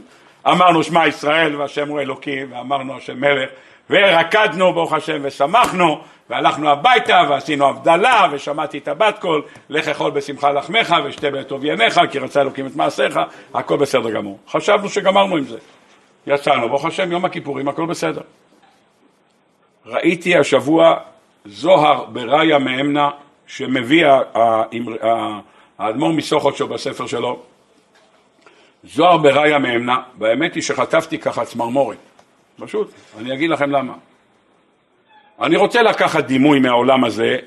אמרנו שמע ישראל והשם הוא אלוקים, ואמרנו השם מלך, ורקדנו ברוך השם ושמחנו, והלכנו הביתה ועשינו הבדלה, ושמעתי את הבת קול, לך אכול בשמחה לחמך ושתה בטוב יניך, כי רצה אלוקים את מעשיך, הכל בסדר גמור. חשבנו שגמרנו עם זה. יצאנו, ברוך השם, יום הכיפורים, הכל בסדר. ראיתי השבוע זוהר בראיה מאמנה, שמביא האדמו"ר מסוכותשו בספר שלו, זוהר בראיה מאמנה, והאמת היא שחטפתי ככה צמרמורת, פשוט, אני אגיד לכם למה. אני רוצה לקחת דימוי מהעולם הזה,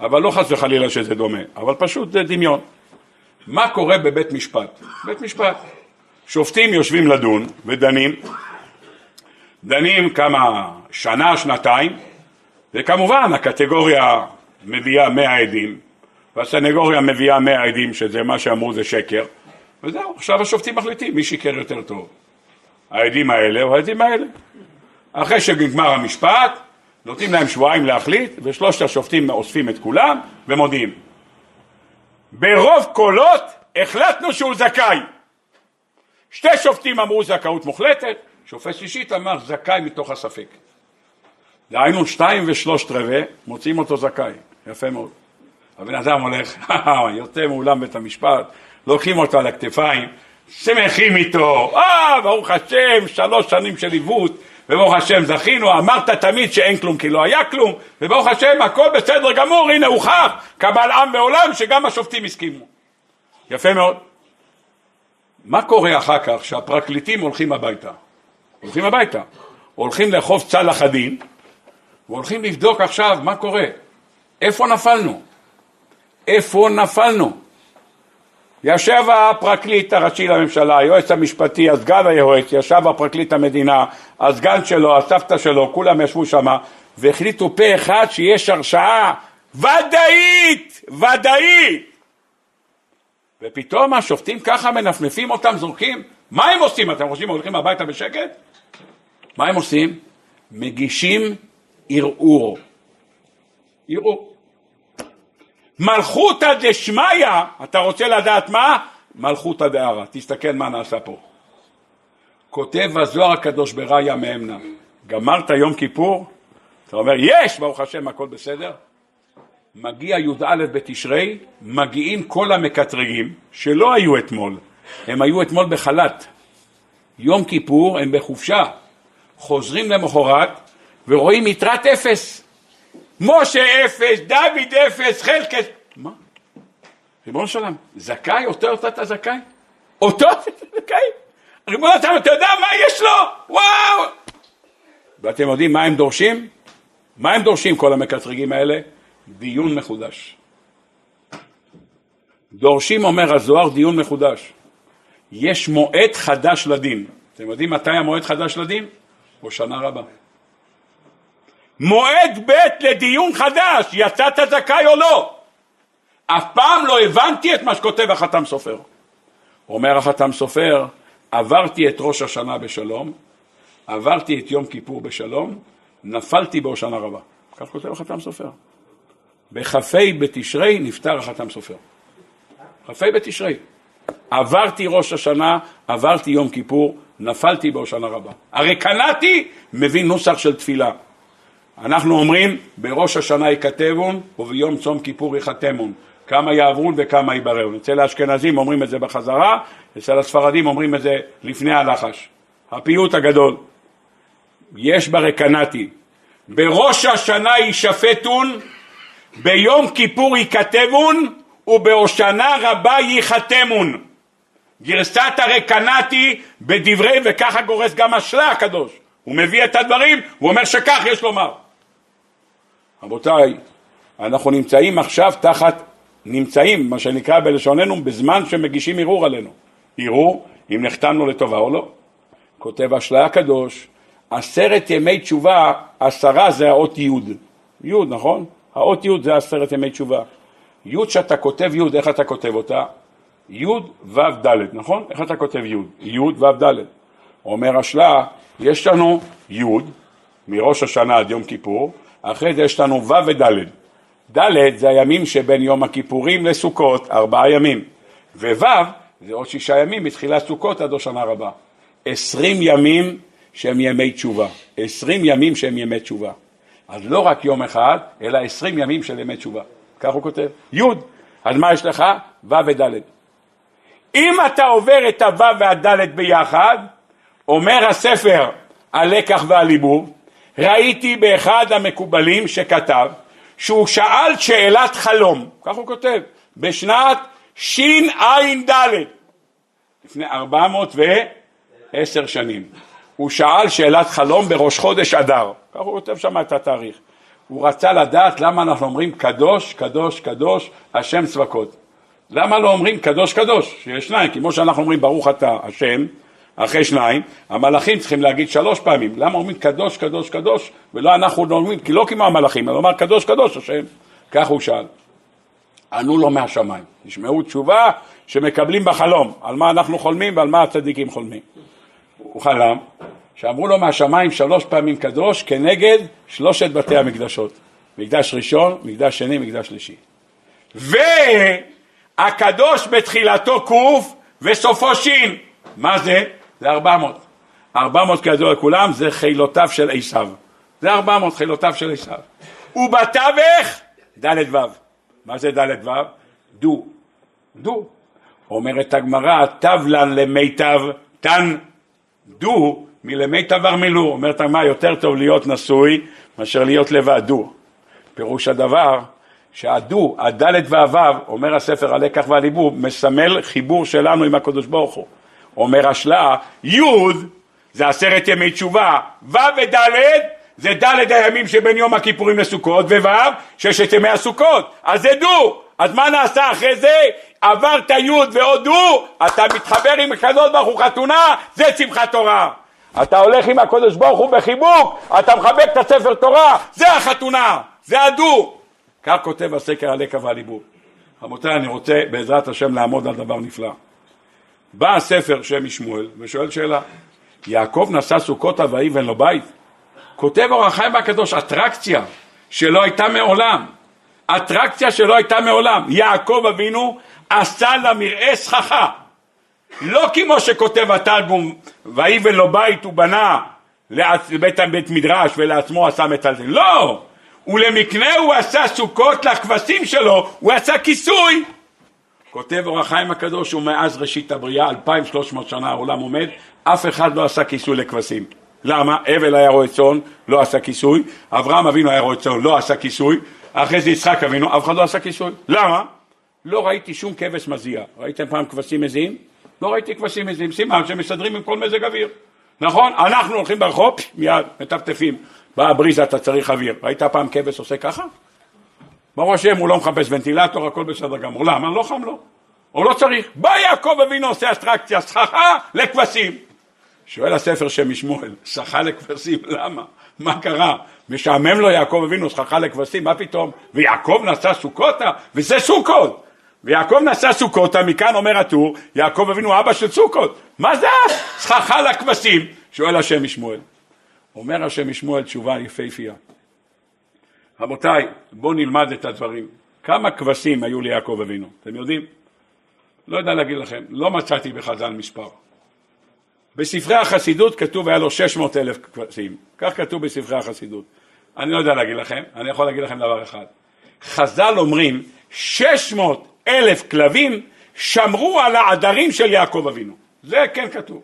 אבל לא חס וחלילה שזה דומה, אבל פשוט זה דמיון. מה קורה בבית משפט? בית משפט. שופטים יושבים לדון ודנים, דנים כמה, שנה, שנתיים, וכמובן הקטגוריה מביאה מאה עדים, והסנגוריה מביאה מאה עדים שזה מה שאמרו זה שקר, וזהו, עכשיו השופטים מחליטים מי שיקר יותר טוב, העדים האלה או העדים האלה. אחרי שנגמר המשפט, נותנים להם שבועיים להחליט, ושלושת השופטים אוספים את כולם ומודיעים. ברוב קולות החלטנו שהוא זכאי. שתי שופטים אמרו זכאות מוחלטת, שופט שישית אמר זכאי מתוך הספק. דהיינו שתיים ושלושת רבעי מוצאים אותו זכאי, יפה מאוד. הבן אדם הולך, <laughs> יוצא מאולם בית המשפט, לוקחים אותו על הכתפיים, שמחים איתו, אה, ברוך השם, שלוש שנים של עיוות, וברוך השם זכינו, אמרת תמיד שאין כלום כי לא היה כלום, וברוך השם הכל בסדר גמור, הנה הוכח, קבל עם ועולם שגם השופטים הסכימו. יפה מאוד. מה קורה אחר כך שהפרקליטים הולכים הביתה? הולכים הביתה, הולכים לאכוף צלח הדין, והולכים לבדוק עכשיו מה קורה, איפה נפלנו? איפה נפלנו? ישב הפרקליט הראשי לממשלה, היועץ המשפטי, הסגן היועץ, ישב הפרקליט המדינה, הסגן שלו, הסבתא שלו, כולם ישבו שם והחליטו פה אחד שיש הרשעה ודאית, ודאית. ופתאום השופטים ככה מנפנפים אותם, זורקים, מה הם עושים? אתם חושבים הולכים הביתה בשקט? מה הם עושים? מגישים ערעור. ערעור. מלכותא דשמיא, אתה רוצה לדעת מה? מלכותא דערא. תסתכל מה נעשה פה. כותב הזוהר הקדוש בראיה מאמנה, גמרת יום כיפור? אתה אומר, יש, ברוך השם, הכל בסדר. מגיע י"א בתשרי, מגיעים כל המקטרגים שלא היו אתמול, הם היו אתמול בחל"ת. יום כיפור הם בחופשה, חוזרים למחרת ורואים יתרת אפס. משה אפס, דוד אפס, חלקס... מה? ריבונו שלם, זכאי? אותו אתה זכאי? אותו אתה זכאי? ריבונו שלם, אתה יודע מה יש לו? וואו! ואתם יודעים מה הם דורשים? מה הם דורשים כל המקטרגים האלה? דיון מחודש. דורשים, אומר הזוהר, דיון מחודש. יש מועד חדש לדין. אתם יודעים מתי המועד חדש לדין? או שנה רבה. מועד ב' לדיון חדש, יצאת זכאי או לא? אף פעם לא הבנתי את מה שכותב החתם סופר. אומר החתם סופר, עברתי את ראש השנה בשלום, עברתי את יום כיפור בשלום, נפלתי בהושענא רבה. כך כותב החתם סופר. בכ"ה בתשרי נפטר החתם סופר. כ"ה בתשרי. עברתי ראש השנה, עברתי יום כיפור, נפלתי בהושענא רבה. הרי קנאתי מביא נוסח של תפילה. אנחנו אומרים, בראש השנה ייכתבון וביום צום כיפור ייחתמון. כמה יעברון וכמה יבררון. אצל האשכנזים אומרים את זה בחזרה, אצל הספרדים אומרים את זה לפני הלחש. הפיוט הגדול. יש ברקנתי, בראש השנה יישפטון, ביום כיפור ייכתבון, ובהושענא רבה ייחתמון. גרסת הרקנתי בדברי, וככה גורס גם השלה הקדוש. הוא מביא את הדברים, הוא אומר שכך יש לומר. רבותיי, אנחנו נמצאים עכשיו תחת, נמצאים, מה שנקרא בלשוננו, בזמן שמגישים ערעור עלינו. ערעור אם נחתמנו לטובה או לא. כותב השלה הקדוש, עשרת ימי תשובה, עשרה זה האות י', י', נכון? האות י' זה עשרת ימי תשובה. י' שאתה כותב י', איך אתה כותב אותה? י' ו' ד', נכון? איך אתה כותב י'? י' ו' ד'. אומר השלה, יש לנו י' מראש השנה עד יום כיפור, אחרי זה יש לנו ו' וד'. ד' זה הימים שבין יום הכיפורים לסוכות, ארבעה ימים. וו' זה עוד שישה ימים מתחילת סוכות עד השנה רבה. עשרים ימים שהם ימי תשובה. עשרים ימים שהם ימי תשובה. אז לא רק יום אחד, אלא עשרים ימים של ימי תשובה. כך הוא כותב. י', אז מה יש לך? ו' וד'. אם אתה עובר את הו' והד' ביחד, אומר הספר הלקח והליבוב, ראיתי באחד המקובלים שכתב שהוא שאל שאלת חלום, כך הוא כותב, בשנת שע"ד, לפני 410 שנים. הוא שאל שאלת חלום בראש חודש אדר, כך הוא כותב שם את התאריך. הוא רצה לדעת למה אנחנו אומרים קדוש, קדוש, קדוש, השם צבקות. למה לא אומרים קדוש, קדוש, שיש שניים, כמו שאנחנו אומרים ברוך אתה השם, אחרי שניים, המלאכים צריכים להגיד שלוש פעמים. למה אומרים קדוש, קדוש, קדוש, ולא אנחנו לא אומרים, כי לא כמו המלאכים, אלא אומר קדוש, קדוש השם. כך הוא שאל. ענו לו מהשמיים. תשמעו תשובה שמקבלים בחלום, על מה אנחנו חולמים ועל מה הצדיקים חולמים. הוא חלם שאמרו לו מהשמיים שלוש פעמים קדוש כנגד שלושת בתי המקדשות. מקדש ראשון, מקדש שני, מקדש שלישי. והקדוש בתחילתו קוף וסופו שין. מה זה? זה ארבע מאות. ארבע מאות כידוע לכולם זה חילותיו של עשיו. זה ארבע מאות חילותיו של עשיו. ובתווך ד' ו'. מה זה ד' ו'? דו. דו. אומרת הגמרא, תבלן למיטב תן דו מלמיטב ארמלו. אומרת הגמרא, יותר טוב להיות נשוי מאשר להיות לבד. דו. פירוש הדבר שהדו, הדלת והוו, אומר הספר הלקח והליבור, מסמל חיבור שלנו עם הקדוש ברוך הוא. אומר השלה, י' זה עשרת ימי תשובה, ו' וד' זה ד' הימים שבין יום הכיפורים לסוכות, וו' ששת ימי הסוכות, אז זה דו, אז מה נעשה אחרי זה? עברת י' ועוד דו, אתה מתחבר עם הקדוש ברוך הוא חתונה, זה שמחת תורה. אתה הולך עם הקדוש ברוך הוא בחיבוק, אתה מחבק את הספר תורה, זה החתונה, זה הדו. כך כותב הסקר הלקה והליבור. רבותיי, אני רוצה בעזרת השם לעמוד על דבר נפלא. בא הספר שם משמואל ושואל שאלה, יעקב נשא סוכות ויבן לו בית? כותב אור החיים הקדוש, אטרקציה שלא הייתה מעולם, אטרקציה שלא הייתה מעולם. יעקב אבינו עשה למרעה סככה. לא כמו שכותב התרגום, ויבן לו בית ובנה לבית בית מדרש ולעצמו עשה מטלטל. לא! ולמקנה הוא עשה סוכות לכבשים שלו, הוא עשה כיסוי. כותב אור החיים הקדוש, ומאז ראשית הבריאה, 2,300 שנה העולם עומד, אף אחד לא עשה כיסוי לכבשים. למה? אבל היה רועה צאן, לא עשה כיסוי, אברהם אבינו היה רועה צאן, לא עשה כיסוי, אחרי זה יצחק אבינו, אף אחד לא עשה כיסוי. למה? לא ראיתי שום כבש מזיע. ראיתם פעם כבשים מזיעים? לא ראיתי כבשים מזיעים, סימן שמסתדרים עם כל מזג אוויר. נכון? אנחנו הולכים ברחוב, מיד, מטפטפים. באה בריזה, אתה צריך אוויר. ראית פעם כבש עושה ככה? ברוך השם, הוא לא מחפש ונטילטור, הכל בסדר גמור. למה? לא חם לו. הוא לא צריך. בא יעקב אבינו עושה אסטרקציה, סככה לכבשים. שואל הספר שם משמואל, סככה לכבשים, למה? מה קרה? משעמם לו יעקב אבינו סככה לכבשים, מה פתאום? ויעקב נשא סוכותה, וזה סוכות. ויעקב נשא סוכותה, מכאן אומר הטור, יעקב אבינו אבא של סוכות. מה זה סככה לכבשים? שואל השם משמואל. אומר השם משמואל תשובה יפהפייה. רבותיי, בואו נלמד את הדברים. כמה כבשים היו ליעקב אבינו? אתם יודעים? לא יודע להגיד לכם, לא מצאתי בחז"ל מספר. בספרי החסידות כתוב היה לו 600 אלף כבשים, כך כתוב בספרי החסידות. אני לא יודע להגיד לכם, אני יכול להגיד לכם דבר אחד. חז"ל אומרים 600 אלף כלבים שמרו על העדרים של יעקב אבינו. זה כן כתוב.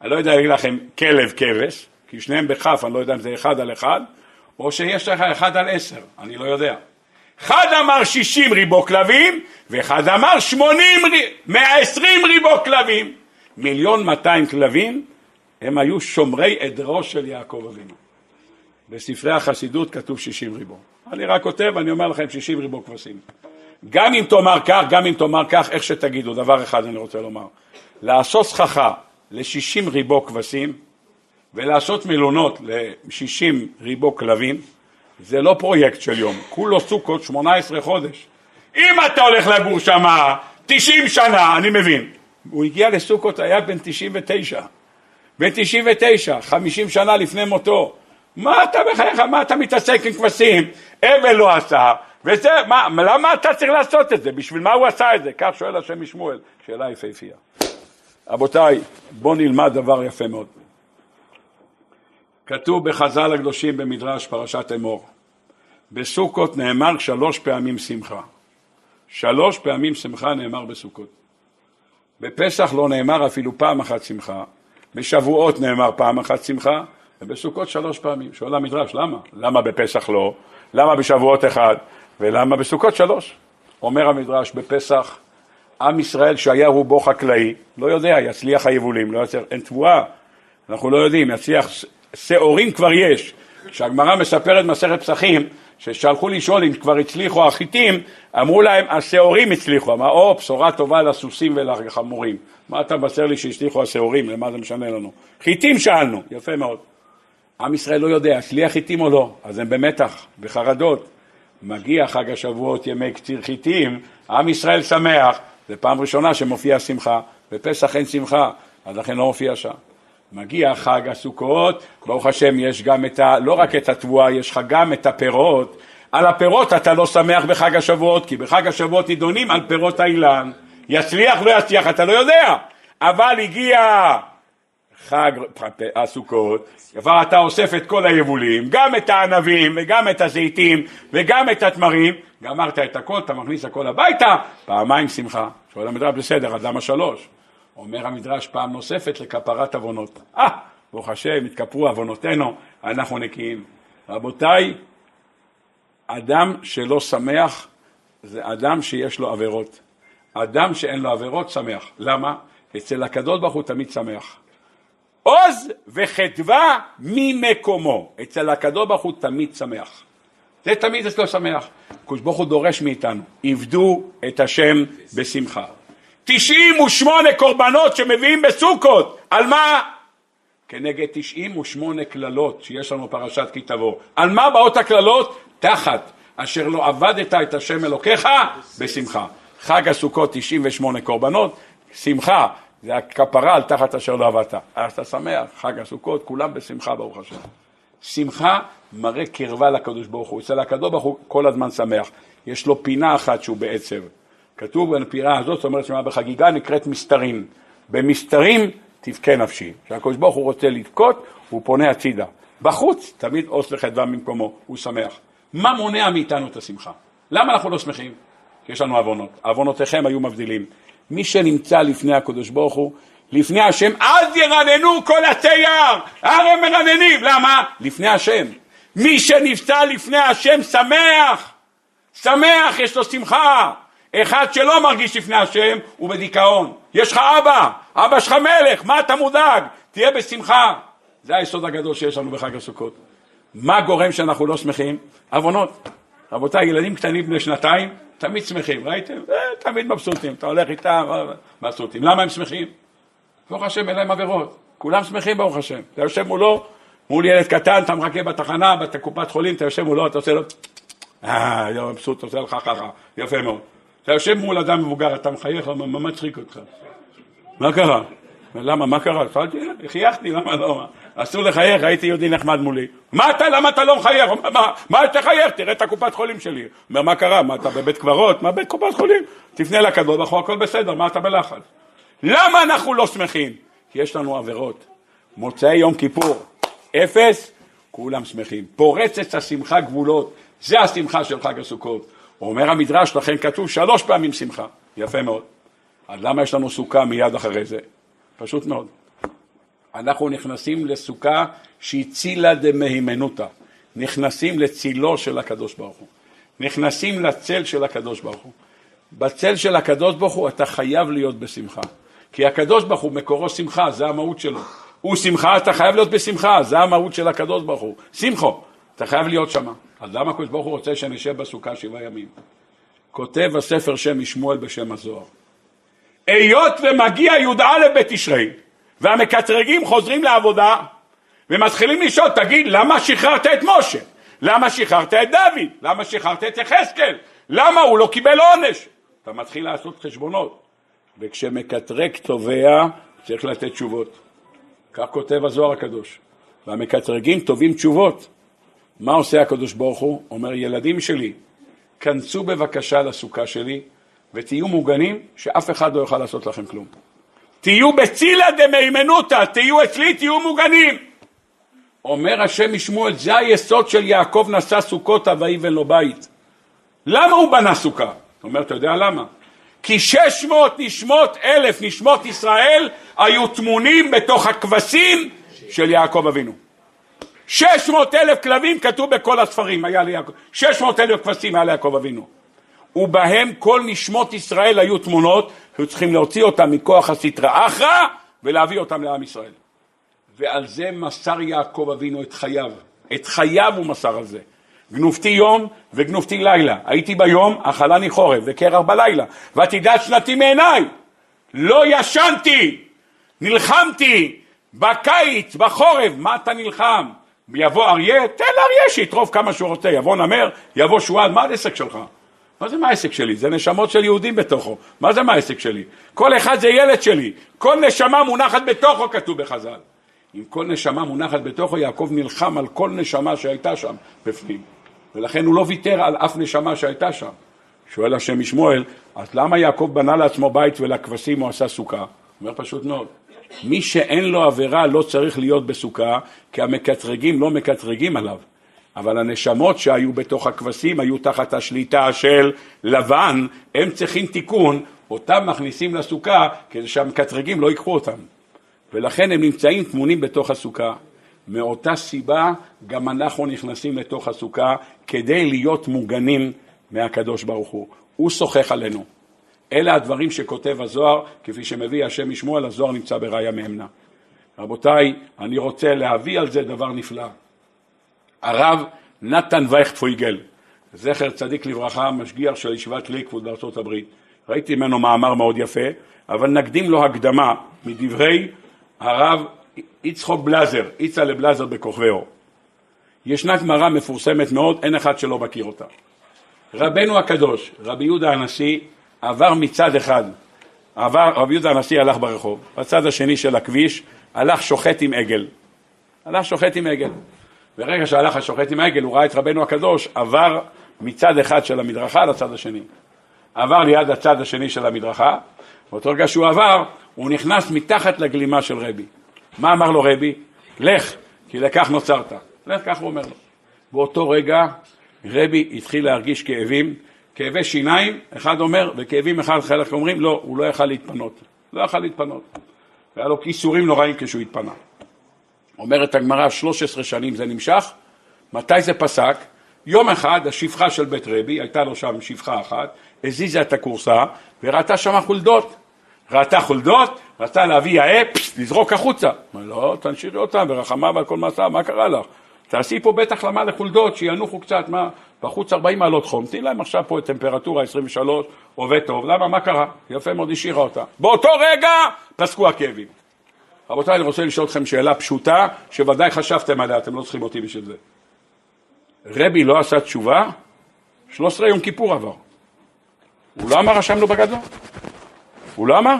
אני לא יודע להגיד לכם כלב כבש, כי שניהם בכף, אני לא יודע אם זה אחד על אחד, או שיש לך אחד על עשר, אני לא יודע. אחד אמר שישים ריבו כלבים, ואחד אמר שמונים, מאה עשרים ריבו כלבים. מיליון מאתיים כלבים, הם היו שומרי עדרו של יעקב אבינו. בספרי החסידות כתוב שישים ריבו. אני רק כותב, אני אומר לכם שישים ריבו כבשים. גם אם תאמר כך, גם אם תאמר כך, איך שתגידו, דבר אחד אני רוצה לומר. לעשות סככה לשישים ריבו כבשים, ולעשות מלונות ל-60 ריבו כלבים זה לא פרויקט של יום, כולו סוכות 18 חודש. אם אתה הולך לגור שם 90 שנה, אני מבין. הוא הגיע לסוכות, היה בן 99. בן 99, 50 שנה לפני מותו. מה אתה בחייך, מה אתה מתעסק עם כבשים? אבל לא עשה, וזה, מה, למה אתה צריך לעשות את זה? בשביל מה הוא עשה את זה? כך שואל השם משמואל, שאלה יפהפייה. רבותיי, בואו נלמד דבר יפה מאוד. כתוב בחז"ל הקדושים במדרש פרשת אמור. בסוכות נאמר שלוש פעמים שמחה. שלוש פעמים שמחה נאמר בסוכות. בפסח לא נאמר אפילו פעם אחת שמחה, בשבועות נאמר פעם אחת שמחה, ובסוכות שלוש פעמים. שואל המדרש, למה? למה בפסח לא? למה בשבועות אחד? ולמה בסוכות שלוש? אומר המדרש, בפסח עם ישראל שהיה רובו חקלאי, לא יודע, יצליח היבולים, לא יצליח, אין תבואה, אנחנו לא יודעים, יצליח שעורים כבר יש. כשהגמרא מספרת מסכת פסחים, ששלחו לשאול אם כבר הצליחו החיטים, אמרו להם השעורים הצליחו, אמר או בשורה טובה לסוסים ולחמורים, מה אתה מבשר לי שהצליחו השעורים, למה זה משנה לנו? חיטים שאלנו, יפה מאוד. עם ישראל לא יודע, הצליח חיטים או לא, אז הם במתח, בחרדות. מגיע חג השבועות, ימי קציר חיטים, עם ישראל שמח, זו פעם ראשונה שמופיע שמחה, בפסח אין שמחה, אז לכן לא מופיע שם. מגיע חג הסוכות, ברוך השם יש גם את ה... לא רק את התבואה, יש לך גם את הפירות. על הפירות אתה לא שמח בחג השבועות, כי בחג השבועות נידונים על פירות האילן. יצליח, לא יצליח, אתה לא יודע. אבל הגיע חג הסוכות, כבר אתה אוסף את כל היבולים, גם את הענבים וגם את הזיתים וגם את התמרים, גמרת את הכל, אתה מכניס הכל הביתה, פעמיים שמחה. שואל המדרש בסדר, אז למה שלוש? אומר המדרש פעם נוספת לכפרת עוונות. אה, ברוך השם, התכפרו עוונותינו, אנחנו נקיים. רבותיי, אדם שלא שמח זה אדם שיש לו עבירות. אדם שאין לו עבירות שמח. למה? אצל הקדוש ברוך הוא תמיד שמח. עוז וחדווה ממקומו. אצל הקדוש ברוך הוא תמיד שמח. זה תמיד אצלו שמח. הקדוש ברוך הוא דורש מאיתנו, עבדו את השם בשמחה. 98 קורבנות שמביאים בסוכות, על מה? כנגד 98 קללות שיש לנו פרשת כי תבוא. על מה באות הקללות? תחת אשר לא עבדת את השם אלוקיך בשמחה. חג הסוכות 98 קורבנות, שמחה זה הכפרה על תחת אשר לא עבדת. אז אתה שמח, חג הסוכות, כולם בשמחה ברוך השם. שמחה מראה קרבה לקדוש ברוך הוא. אצל הקדוש ברוך הוא כל הזמן שמח. יש לו פינה אחת שהוא בעצב. כתוב בפינה הזאת, זאת אומרת שמה בחגיגה נקראת מסתרים. במסתרים תבכה נפשי. כשהקדוש ברוך הוא רוצה לבכות, הוא פונה הצידה. בחוץ, תמיד עוש וחדווה ממקומו, הוא שמח. מה מונע מאיתנו את השמחה? למה אנחנו לא שמחים? כי יש לנו עוונות. עוונותיכם היו מבדילים. מי שנמצא לפני הקדוש ברוך הוא, לפני השם, אז ירננו כל התייר, הרי מרננים. למה? לפני השם. מי שנפצע לפני השם שמח, שמח, יש לו שמחה. אחד שלא מרגיש לפני השם הוא בדיכאון. יש לך אבא, אבא שלך מלך, מה אתה מודאג? תהיה בשמחה. זה היסוד הגדול שיש לנו בחג הסוכות. מה גורם שאנחנו לא שמחים? עוונות. רבותיי, ילדים קטנים בני שנתיים, תמיד שמחים, ראיתם? אה, תמיד מבסוטים, אתה הולך איתם, אה, מבסוטים. למה הם שמחים? ברוך השם, אין להם עבירות. כולם שמחים ברוך השם. אתה יושב מולו, מול ילד קטן, אתה מחכה בתחנה, בקופת חולים, אתה יושב מולו, אתה עושה לו, אה, מבסוט, עושה לך ככה, יפה מאוד. אתה יושב מול אדם מבוגר, אתה מחייך, מה מצחיק אותך? מה קרה? למה, מה קרה? שאלתי, חייכתי, למה לא? אסור לחייך, הייתי יהודי נחמד מולי. מה אתה, למה אתה לא מחייך? מה, מה תחייך? תראה את הקופת חולים שלי. אומר, מה קרה? מה, אתה בבית קברות? מה בית קופת חולים? תפנה לקדוש ברוך הוא, הכל בסדר, מה אתה בלחץ? למה אנחנו לא שמחים? כי יש לנו עבירות. מוצאי יום כיפור, אפס, כולם שמחים. פורצת השמחה גבולות, זה השמחה של חג הסוכות. אומר המדרש, לכן כתוב שלוש פעמים שמחה. יפה מאוד. אז למה יש לנו סוכה מיד אחרי זה? פשוט מאוד. אנחנו נכנסים לסוכה שהיא צילה דמהימנותא. נכנסים לצילו של הקדוש ברוך הוא. נכנסים לצל של הקדוש ברוך הוא. בצל של הקדוש ברוך הוא אתה חייב להיות בשמחה. כי הקדוש ברוך הוא מקורו שמחה, זה המהות שלו. הוא שמחה, אתה חייב להיות בשמחה, זה המהות של הקדוש ברוך הוא. שמחו, אתה חייב להיות שם. אז למה הקדוש ברוך הוא רוצה שנשב בסוכה שבעה ימים? כותב הספר שם משמואל בשם הזוהר. היות ומגיע י"א בתשרי, והמקטרגים חוזרים לעבודה, ומתחילים לשאול, תגיד, למה שחררת את משה? למה שחררת את דוד? למה שחררת את יחזקאל? למה הוא לא קיבל עונש? אתה מתחיל לעשות חשבונות, וכשמקטרג תובע, צריך לתת תשובות. כך כותב הזוהר הקדוש. והמקטרגים תובעים תשובות. מה עושה הקדוש ברוך הוא? אומר, ילדים שלי, כנסו בבקשה לסוכה שלי, ותהיו מוגנים, שאף אחד לא יוכל לעשות לכם כלום. תהיו בצילה דמהימנותא, תהיו אצלי, תהיו מוגנים. אומר השם משמואל, זה היסוד של יעקב נשא סוכותה ויבן לו בית. למה הוא בנה סוכה? הוא אומר, אתה יודע למה? כי שש מאות נשמות אלף נשמות ישראל היו טמונים בתוך הכבשים של יעקב אבינו. שש מאות אלף כלבים כתוב בכל הספרים, היה ליעקב, שש מאות אלף כבשים היה ליעקב אבינו. ובהם כל נשמות ישראל היו תמונות, היו צריכים להוציא אותם מכוח הסטרא אחרא ולהביא אותם לעם ישראל. ועל זה מסר יעקב אבינו את חייו, את חייו הוא מסר על זה. גנובתי יום וגנובתי לילה, הייתי ביום, אכלני חורף וקרח בלילה, ותדע שנתי מעיניי, לא ישנתי, נלחמתי, בקיץ, בחורף, מה אתה נלחם? יבוא אריה, תן לאריה שיטרוף כמה שהוא רוצה, יבוא נמר, יבוא שועל, מה העסק שלך? מה זה מה העסק שלי? זה נשמות של יהודים בתוכו. מה זה מה העסק שלי? כל אחד זה ילד שלי. כל נשמה מונחת בתוכו, כתוב בחז"ל. אם כל נשמה מונחת בתוכו, יעקב נלחם על כל נשמה שהייתה שם בפנים. ולכן הוא לא ויתר על אף נשמה שהייתה שם. שואל השם משמואל, אז למה יעקב בנה לעצמו בית ולכבשים הוא עשה סוכה? הוא אומר פשוט מאוד. מי שאין לו עבירה לא צריך להיות בסוכה, כי המקטרגים לא מקטרגים עליו. אבל הנשמות שהיו בתוך הכבשים היו תחת השליטה של לבן, הם צריכים תיקון, אותם מכניסים לסוכה כדי שהמקטרגים לא ייקחו אותם. ולכן הם נמצאים טמונים בתוך הסוכה. מאותה סיבה גם אנחנו נכנסים לתוך הסוכה כדי להיות מוגנים מהקדוש ברוך הוא. הוא שוחח עלינו. אלה הדברים שכותב הזוהר, כפי שמביא השם משמואל, הזוהר נמצא בראיה מאמנה. רבותיי, אני רוצה להביא על זה דבר נפלא. הרב נתן וייך פויגל, זכר צדיק לברכה, משגיח של ישיבת ליקפוד בארצות הברית. ראיתי ממנו מאמר מאוד יפה, אבל נקדים לו הקדמה מדברי הרב יצחוק בלזר, יצא לבלזר בכוכבי אור. ישנה גמרא מפורסמת מאוד, אין אחד שלא מכיר אותה. רבנו הקדוש, רבי יהודה הנשיא, עבר מצד אחד, עבר, רבי יהודה הנשיא הלך ברחוב, בצד השני של הכביש הלך שוחט עם עגל. הלך שוחט עם עגל. ברגע שהלך השוחט עם העגל, הוא ראה את רבנו הקדוש, עבר מצד אחד של המדרכה לצד השני. עבר ליד הצד השני של המדרכה, באותו רגע שהוא עבר, הוא נכנס מתחת לגלימה של רבי. מה אמר לו רבי? לך, כי לכך נוצרת. לך, כך הוא אומר לו. באותו רגע רבי התחיל להרגיש כאבים, כאבי שיניים, אחד אומר, וכאבים אחד חלק אומרים, לא, הוא לא יכל להתפנות. לא יכל להתפנות. והיה לו כיסורים נוראים כשהוא התפנה. אומרת הגמרא, 13 שנים זה נמשך, מתי זה פסק? יום אחד השפחה של בית רבי, הייתה לו שם שפחה אחת, הזיזה את הכורסה וראתה שם חולדות. ראתה חולדות, רצתה להביא יאה, לזרוק החוצה. אמר לא, תנשירי אותם ורחמה ועל כל מעשה, מה קרה לך? תעשי פה בית החלמה לחולדות, שינוחו קצת, מה, בחוץ 40 מעלות חום, תני להם עכשיו פה טמפרטורה 23, עובד טוב, למה, מה קרה? יפה מאוד, השאירה אותה. באותו רגע פסקו הכאבים. רבותיי, אני רוצה לשאול אתכם שאלה פשוטה, שוודאי חשבתם עליה, אתם לא צריכים אותי בשביל זה. רבי לא עשה תשובה, 13 יום כיפור עבר. הוא לא אמר אשמנו בגדול? הוא לא אמר?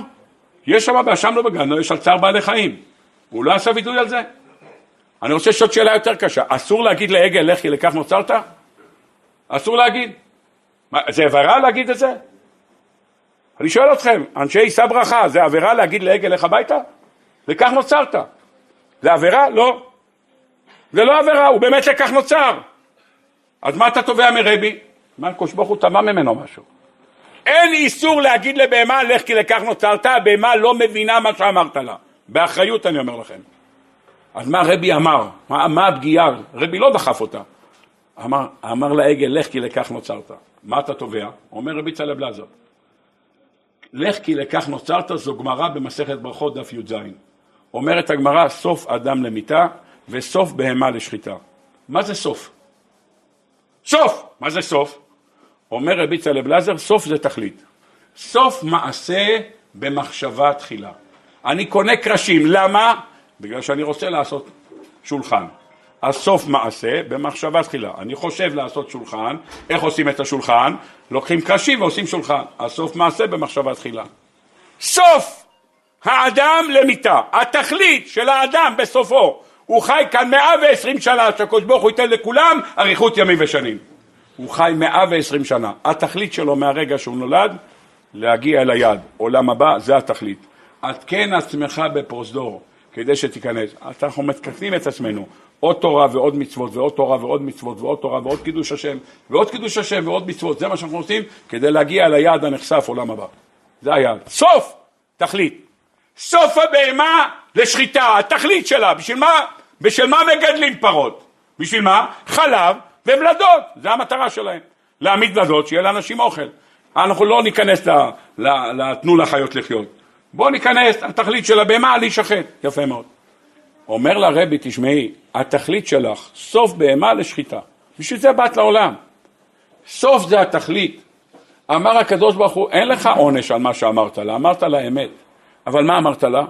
יש שם באשמנו בגדול, יש על צער בעלי חיים. הוא לא עשה וידוי על זה? אני רוצה לשאול שאלה יותר קשה. אסור להגיד לעגל, לך כי לכך נוצרת? אסור להגיד. מה, זה עבירה להגיד את זה? אני שואל אתכם, אנשי יישא ברכה, זה עבירה להגיד לעגל לך הביתה? וכך נוצרת. זה עבירה? לא. זה לא עבירה, הוא באמת לכך נוצר. אז מה אתה תובע מרבי? מה הקדוש ברוך הוא טמא ממנו משהו. אין איסור להגיד לבהמה לך כי לכך נוצרת, הבהמה לא מבינה מה שאמרת לה. באחריות אני אומר לכם. אז מה רבי אמר? מה, מה הפגיעה? רבי לא דחף אותה. אמר, אמר לעגל לך כי לכך נוצרת. מה אתה תובע? אומר רבי צלב לזר. לך כי לכך נוצרת זו גמרא במסכת ברכות דף י"ז. אומרת הגמרא סוף אדם למיתה וסוף בהמה לשחיטה. מה זה סוף? סוף! מה זה סוף? אומר רבי צלב לזר, סוף זה תכלית. סוף מעשה במחשבה תחילה. אני קונה קרשים, למה? בגלל שאני רוצה לעשות שולחן. אז סוף מעשה במחשבה תחילה. אני חושב לעשות שולחן, איך עושים את השולחן? לוקחים קרשים ועושים שולחן. הסוף מעשה במחשבה תחילה. סוף האדם למיתה. התכלית של האדם בסופו. הוא חי כאן מאה ועשרים שנה, שהקדוש ברוך הוא ייתן לכולם אריכות ימים ושנים. הוא חי מאה ועשרים שנה. התכלית שלו מהרגע שהוא נולד, להגיע אל היעד. עולם הבא, זה התכלית. עדכן עצמך בפרוזדור, כדי שתיכנס. אנחנו מתקנים את עצמנו. עוד תורה ועוד מצוות ועוד תורה ועוד מצוות ועוד תורה ועוד קידוש השם ועוד קידוש השם ועוד מצוות, זה מה שאנחנו עושים כדי להגיע ליעד הנחשף עולם הבא. זה היעד. סוף תכלית. סוף הבהמה לשחיטה, התכלית שלה. בשביל מה? בשביל מה מגדלים פרות? בשביל מה? חלב וולדות, זה המטרה שלהם. להעמיד ולדות, שיהיה לאנשים אוכל. אנחנו לא ניכנס לתנו לחיות לחיות. בואו ניכנס, התכלית של הבהמה להישחט. יפה מאוד. אומר לרבי, תשמעי, התכלית שלך, סוף בהמה לשחיטה. בשביל זה באת לעולם. סוף זה התכלית. אמר הקדוש ברוך הוא, אין לך עונש על מה שאמרת לה, אמרת לה אמת. אבל מה אמרת לה?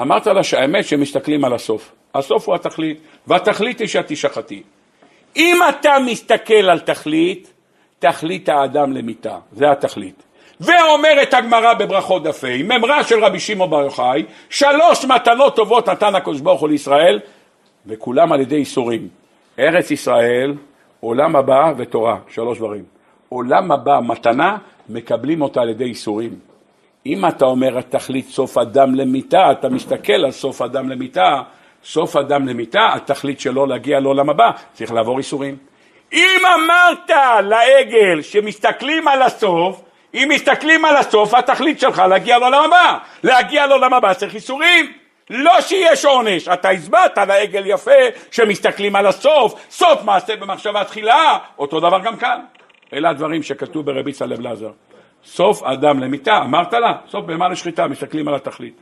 אמרת לה שהאמת שמסתכלים על הסוף. הסוף הוא התכלית, והתכלית היא שאת תשחטי. אם אתה מסתכל על תכלית, תכלית האדם למיתה, זה התכלית. ואומרת הגמרא בברכות ה', ממרה של רבי שמעון בר יוחאי, שלוש מתנות טובות נתן הקדוש ברוך הוא לישראל, וכולם על ידי איסורים. ארץ ישראל, עולם הבא ותורה, שלוש דברים. עולם הבא, מתנה, מקבלים אותה על ידי איסורים. אם אתה אומר התכלית סוף אדם למיתה, אתה מסתכל על סוף אדם למיתה, סוף אדם למיתה, התכלית שלו להגיע לעולם הבא, צריך לעבור איסורים. אם אמרת לעגל שמסתכלים על הסוף, אם מסתכלים על הסוף, התכלית שלך להגיע לעולם הבא. להגיע לעולם הבא צריך איסורים. לא שיש עונש, אתה הסברת לעגל יפה שמסתכלים על הסוף, סוף מעשה במחשבה תחילה, אותו דבר גם כאן. אלה הדברים שכתוב ברבי צלב לזר. סוף אדם למיתה, אמרת לה, סוף בהמה לשחיטה, מסתכלים על התכלית.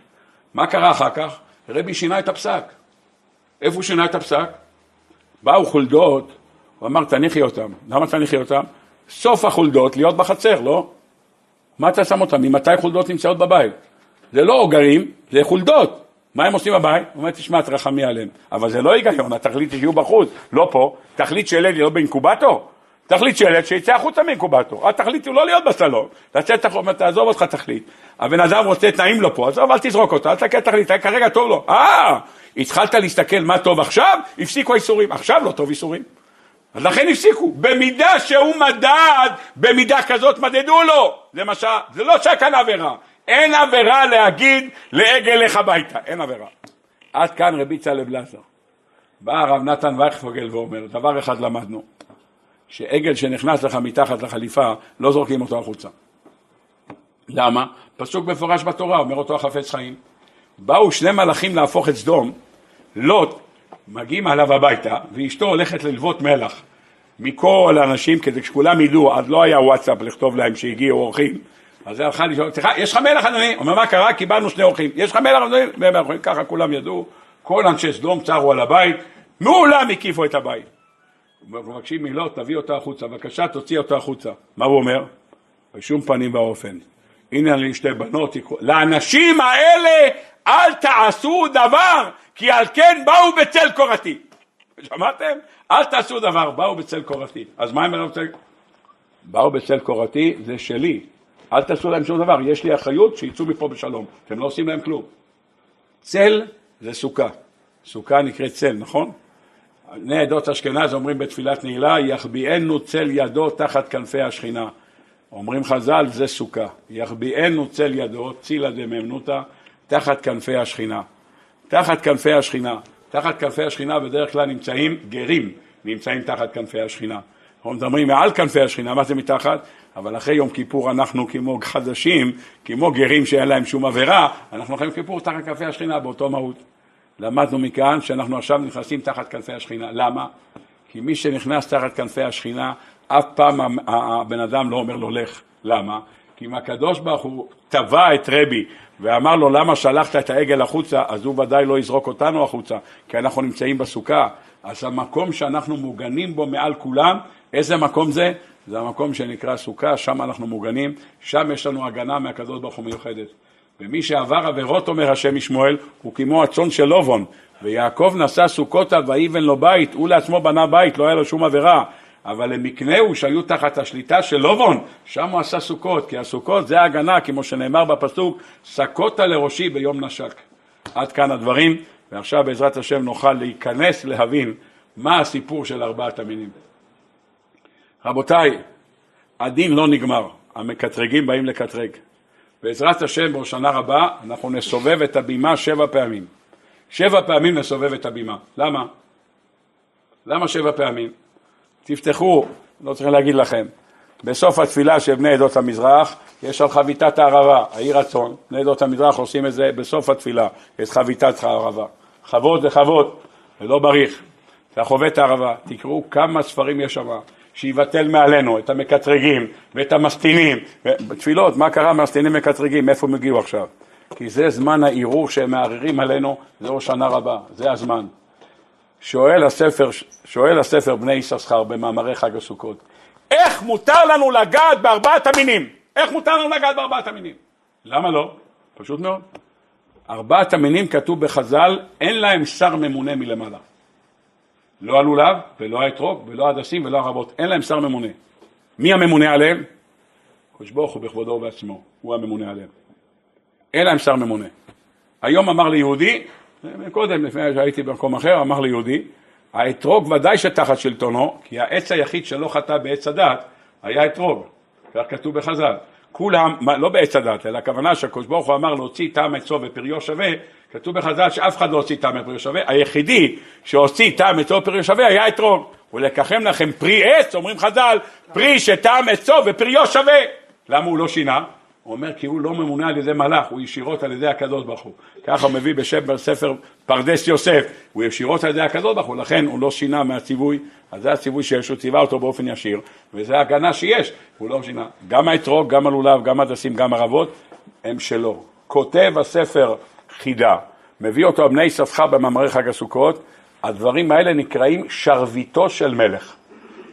מה קרה אחר כך? רבי שינה את הפסק. איפה הוא שינה את הפסק? באו חולדות, הוא אמר תניחי אותם. למה תניחי אותם? סוף החולדות להיות בחצר, לא? מה אתה שם אותם? ממתי חולדות נמצאות בבית? זה לא עוגרים, זה חולדות. מה הם עושים בבית? הוא אומר, תשמע, תרחמי עליהם. אבל זה לא היגיון, התכלית שיהיו בחוץ, לא פה. תכלית של אלי, לא באינקובטור. תחליט שלט שיצא החוצה מאינקובטור. התכלית הוא לא להיות בסלון, לצאת החוצה, תעזוב אותך תכלית. הבן אדם רוצה, תנאים לו פה, עזוב, אל תזרוק אותו, אל תסתכל תכלית, כרגע טוב לו. אה, התחלת להסתכל מה טוב עכשיו, הפסיקו האיסורים. עכשיו לא טוב איסורים. אז לכן הפסיקו. במידה שהוא מדד, במידה כזאת מדדו לו. זה מה ש... זה לא שהיה כאן עבירה. אין עבירה להגיד לעגל לך הביתה, אין עבירה. עד כאן רבי צלב לזר. בא הרב נתן וייכפוגל ואומר, דבר אחד למדנו, שעגל שנכנס לך מתחת לחליפה, לא זורקים אותו החוצה. למה? פסוק מפורש בתורה, אומר אותו החפץ חיים. באו שני מלאכים להפוך את סדום, לוט, מגיעים עליו הביתה, ואשתו הולכת ללוות מלח מכל האנשים, כדי שכולם ידעו, אז לא היה וואטסאפ לכתוב להם שהגיעו אורחים, אז היא הלכה לשאול, סליחה, יש לך מלח אדוני? אומר, מה קרה? קיבלנו שני אורחים. יש לך מלח אדוני? והם אומרים, ככה כולם ידעו, כל אנשי סדום צרו על הבית, מעולם הקיפו את הבית. מבקשים מילות, תביא אותה החוצה, בבקשה תוציא אותה החוצה. מה הוא אומר? בשום פנים ואופן. הנה לי שתי בנות, לאנשים האלה אל תעשו דבר, כי על כן באו בצל קורתי. שמעתם? אל תעשו דבר, באו בצל קורתי. אז מה הם באו בצל? באו בצל קורתי, זה שלי. אל תעשו להם שום דבר, יש לי אחריות שיצאו מפה בשלום. אתם לא עושים להם כלום. צל זה סוכה. סוכה נקראת צל, נכון? בני עדות אשכנז אומרים בתפילת נעילה, יחביאנו צל ידו תחת כנפי השכינה. אומרים חז"ל, זה סוכה. יחביאנו צל ידו, צילה דממנותא, תחת כנפי השכינה. תחת כנפי השכינה. תחת כנפי השכינה בדרך כלל נמצאים גרים, נמצאים תחת כנפי השכינה. אנחנו מדברים מעל כנפי השכינה, מה זה מתחת? אבל אחרי יום כיפור אנחנו כמו חדשים, כמו גרים שאין להם שום עבירה, אנחנו אחרי יום כיפור תחת כנפי השכינה באותו מהות. למדנו מכאן שאנחנו עכשיו נכנסים תחת כנפי השכינה. למה? כי מי שנכנס תחת כנפי השכינה, אף פעם הבן אדם לא אומר לו לך. למה? כי אם הקדוש ברוך הוא תבע את רבי ואמר לו למה שלחת את העגל החוצה, אז הוא ודאי לא יזרוק אותנו החוצה, כי אנחנו נמצאים בסוכה. אז המקום שאנחנו מוגנים בו מעל כולם, איזה מקום זה? זה המקום שנקרא סוכה, שם אנחנו מוגנים, שם יש לנו הגנה מהקדוש ברוך הוא מיוחדת. ומי שעבר עבירות, אומר השם משמואל, הוא כמו הצאן של לובון. ויעקב נשא סוכותה ויבן לו בית, הוא לעצמו בנה בית, לא היה לו שום עבירה. אבל למקנהו שהיו תחת השליטה של לובון, שם הוא עשה סוכות, כי הסוכות זה ההגנה, כמו שנאמר בפסוק, סקותה לראשי ביום נשק. עד כאן הדברים, ועכשיו בעזרת השם נוכל להיכנס להבין מה הסיפור של ארבעת המינים. רבותיי, הדין לא נגמר, המקטרגים באים לקטרג. בעזרת השם בהושנה רבה אנחנו נסובב את הבימה שבע פעמים. שבע פעמים נסובב את הבימה. למה? למה שבע פעמים? תפתחו, לא צריך להגיד לכם, בסוף התפילה של בני עדות המזרח יש על חביתת הערבה, העיר הצאן, בני עדות המזרח עושים את זה בסוף התפילה, יש חביתת הערבה. חוות זה חוות, ולא בריך. אתה חווה את הערבה, תקראו כמה ספרים יש שם, שיבטל מעלינו את המקטרגים ואת המסטינים. בתפילות, מה קרה מסטינים מקטרגים? מאיפה הם הגיעו עכשיו? כי זה זמן הערעור שהם מערערים עלינו, זה ראש שנה רבה, זה הזמן. שואל הספר, שואל הספר בני יששכר במאמרי חג הסוכות, איך מותר לנו לגעת בארבעת המינים? איך מותר לנו לגעת בארבעת המינים? למה לא? פשוט מאוד. ארבעת המינים כתוב בחז"ל, אין להם שר ממונה מלמעלה. לא הלולב, ולא האתרוג, ולא הדסים, ולא הרבות. אין להם שר ממונה. מי הממונה עליהם? קדוש ברוך הוא בכבודו ובעצמו, הוא הממונה עליהם. אין להם שר ממונה. היום אמר ליהודי, קודם, לפני שהייתי במקום אחר, אמר ליהודי, האתרוג ודאי שתחת שלטונו, כי העץ היחיד שלא חטא בעץ הדת היה אתרוג, כך כתוב בחז"ל. כולם, לא בעץ הדת, אלא הכוונה שהקדוש ברוך הוא אמר להוציא טעם עצו ופריו שווה, כתוב בחז"ל שאף אחד לא הוציא טעם ופריו שווה, היחידי שהוציא טעם עצו ופריו שווה היה אתרוג. ולקחם לכם פרי עץ, אומרים חז"ל, פרי שטעם עצו ופריו שווה. למה הוא לא שינה? הוא אומר כי הוא לא ממונה על ידי מלאך, הוא ישירות על ידי הקדוש ברוך הוא. ככה מביא בשם בספר פרדס יוסף, הוא ישירות על ידי הקדוש ברוך הוא, לכן הוא לא שינה מהציווי, אז זה הציווי שיש, הוא ציווה אותו באופן ישיר, וזה ההגנה שיש, הוא לא שינה. גם האתרוג, גם הלולב, גם הדסים, גם הרבות, הם שלו. כותב הספר חידה, מביא אותו בני ספחה במאמרי חג הסוכות, הדברים האלה נקראים שרביטו של מלך.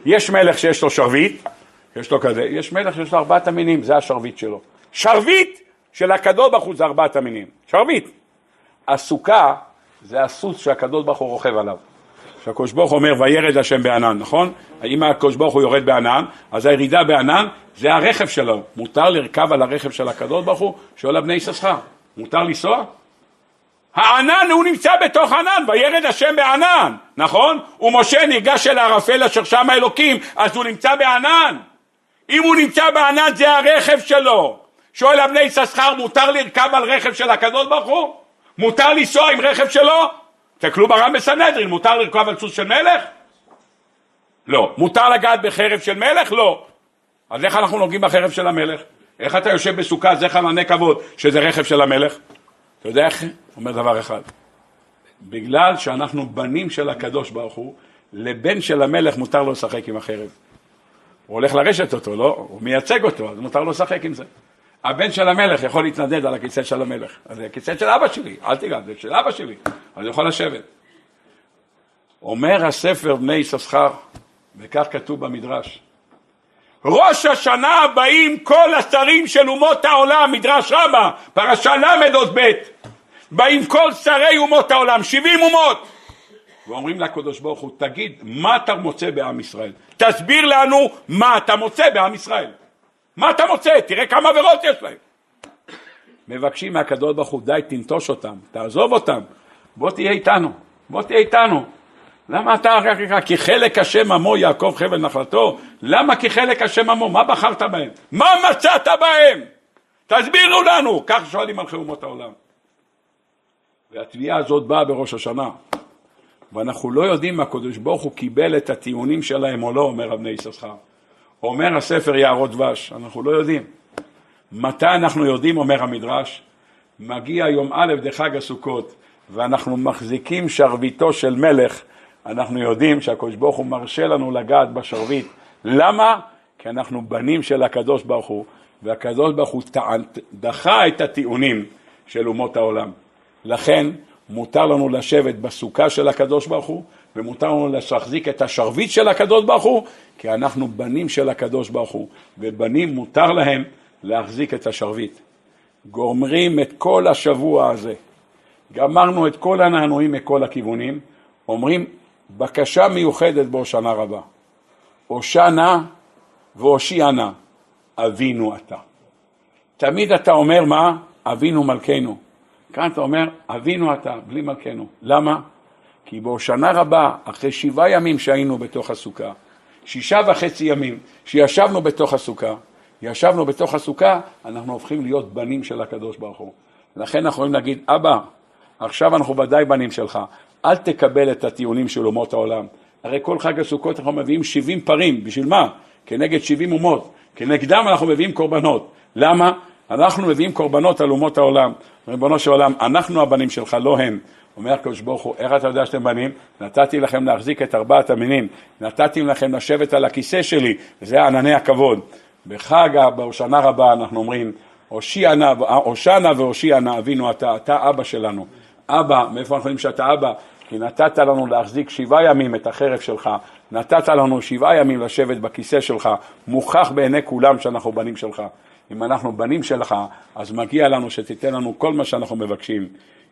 יש מלך שיש לו שרביט, יש לו כזה, יש מלך שיש לו ארבעת המינים, זה השרביט שלו. שרביט של הקדוש ברוך הוא זה ארבעת המינים, שרביט. הסוכה זה הסוס שהקדוש ברוך הוא רוכב עליו. שהקדוש ברוך הוא אומר וירד השם בענן, נכון? אם הקדוש ברוך הוא יורד בענן, אז הירידה בענן זה הרכב שלו. מותר לרכב על הרכב של הקדוש ברוך הוא שעולה בני יששכר. מותר לנסוע? הענן הוא נמצא בתוך ענן, וירד השם בענן, נכון? ומשה ניגש אל הערפל אשר שם האלוקים, אז הוא נמצא בענן. אם הוא נמצא בענן זה הרכב שלו. שואל הבני יששכר, מותר לרכב על רכב של הקדוש ברוך הוא? מותר לנסוע עם רכב שלו? תסתכלו ברם בסנהדרין, מותר לרכב על סוס של מלך? לא. מותר לגעת בחרב של מלך? לא. אז איך אנחנו נוגעים בחרב של המלך? איך אתה יושב בסוכה, זכר מענה כבוד, שזה רכב של המלך? אתה יודע איך? אומר דבר אחד. בגלל שאנחנו בנים של הקדוש ברוך הוא, לבן של המלך מותר לו לשחק עם החרב. הוא הולך לרשת אותו, לא? הוא מייצג אותו, אז מותר לו לשחק עם זה. הבן של המלך יכול להתנדד על הכיסא של המלך. אז זה הכיסא של אבא שלי, אל תיגע, זה של אבא שלי, אז יכול לשבת. אומר הספר בני יששכר, וכך כתוב במדרש, ראש השנה הבאים כל השרים של אומות העולם, מדרש רבה, פרשה ל' עוד ב', באים כל שרי אומות העולם, שבעים אומות, ואומרים לקדוש ברוך הוא, תגיד, מה אתה מוצא בעם ישראל? תסביר לנו מה אתה מוצא בעם ישראל. מה אתה מוצא? תראה כמה עבירות יש להם. מבקשים מהקדוש ברוך הוא, די, תנטוש אותם, תעזוב אותם, בוא תהיה איתנו, בוא תהיה איתנו. למה אתה כי חלק השם עמו יעקב חבל נחלתו? למה כי חלק השם עמו? מה בחרת בהם? מה מצאת בהם? תסבירו לנו! כך שואלים על אומות העולם. והתביעה הזאת באה בראש השנה. ואנחנו לא יודעים אם הקדוש ברוך הוא קיבל את הטיעונים שלהם או לא, אומר אבני יששכר. אומר הספר יערות דבש, אנחנו לא יודעים. מתי אנחנו יודעים, אומר המדרש? מגיע יום א' דחג הסוכות, ואנחנו מחזיקים שרביטו של מלך, אנחנו יודעים שהקדוש ברוך הוא מרשה לנו לגעת בשרביט. למה? כי אנחנו בנים של הקדוש ברוך הוא, והקדוש ברוך הוא דחה את הטיעונים של אומות העולם. לכן מותר לנו לשבת בסוכה של הקדוש ברוך הוא, ומותר לנו להחזיק את השרביט של הקדוש ברוך הוא, כי אנחנו בנים של הקדוש ברוך הוא, ובנים מותר להם להחזיק את השרביט. גומרים את כל השבוע הזה, גמרנו את כל הנענועים מכל הכיוונים, אומרים בקשה מיוחדת בהושענא רבה. הושענא והושיענא, אבינו אתה. תמיד אתה אומר מה? אבינו מלכנו. כאן אתה אומר, אבינו אתה, בלי מלכנו. למה? כי בהושענא רבה, אחרי שבעה ימים שהיינו בתוך הסוכה, שישה וחצי ימים שישבנו בתוך הסוכה, ישבנו בתוך הסוכה, אנחנו הופכים להיות בנים של הקדוש ברוך הוא. לכן אנחנו יכולים להגיד, אבא, עכשיו אנחנו ודאי בנים שלך, אל תקבל את הטיעונים של אומות העולם. הרי כל חג הסוכות אנחנו מביאים 70 פרים, בשביל מה? כנגד 70 אומות, כנגדם אנחנו מביאים קורבנות. למה? אנחנו מביאים קורבנות על אומות העולם. ריבונו של עולם, אנחנו הבנים שלך, לא הם. אומר הקדוש ברוך הוא, איך אתה יודע שאתם בנים? נתתי לכם להחזיק את ארבעת המינים, נתתי לכם לשבת על הכיסא שלי, וזה ענני הכבוד. בחג, בהושענא רבה אנחנו אומרים, הושענא והושיענא אבינו אתה, אתה אבא שלנו. אבא, מאיפה אנחנו יודעים שאתה אבא? כי נתת לנו להחזיק שבעה ימים את החרב שלך, נתת לנו שבעה ימים לשבת בכיסא שלך, מוכח בעיני כולם שאנחנו בנים שלך. אם אנחנו בנים שלך, אז מגיע לנו שתיתן לנו כל מה שאנחנו מבקשים.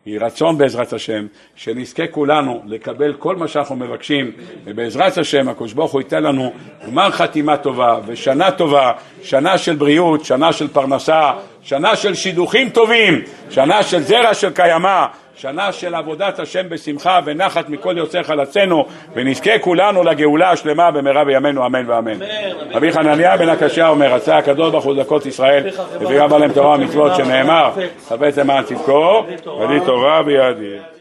יהי רצון בעזרת השם, שנזכה כולנו לקבל כל מה שאנחנו מבקשים, ובעזרת השם הקדוש ברוך הוא ייתן לנו גמר חתימה טובה ושנה טובה, שנה של בריאות, שנה של פרנסה, שנה של שידוכים טובים, שנה של זרע של קיימא, שנה של עבודת השם בשמחה ונחת מכל יוצא חלצינו, ונזכה כולנו לגאולה השלמה במהרה בימינו אמן ואמן. רבי חנניה בן הקשה אומר, רצה הקדוש ברוך הוא זכות ישראל, וגם עליהם תורה ומצוות שנאמר, חפץ למען צדקו, ולי תורה בידי.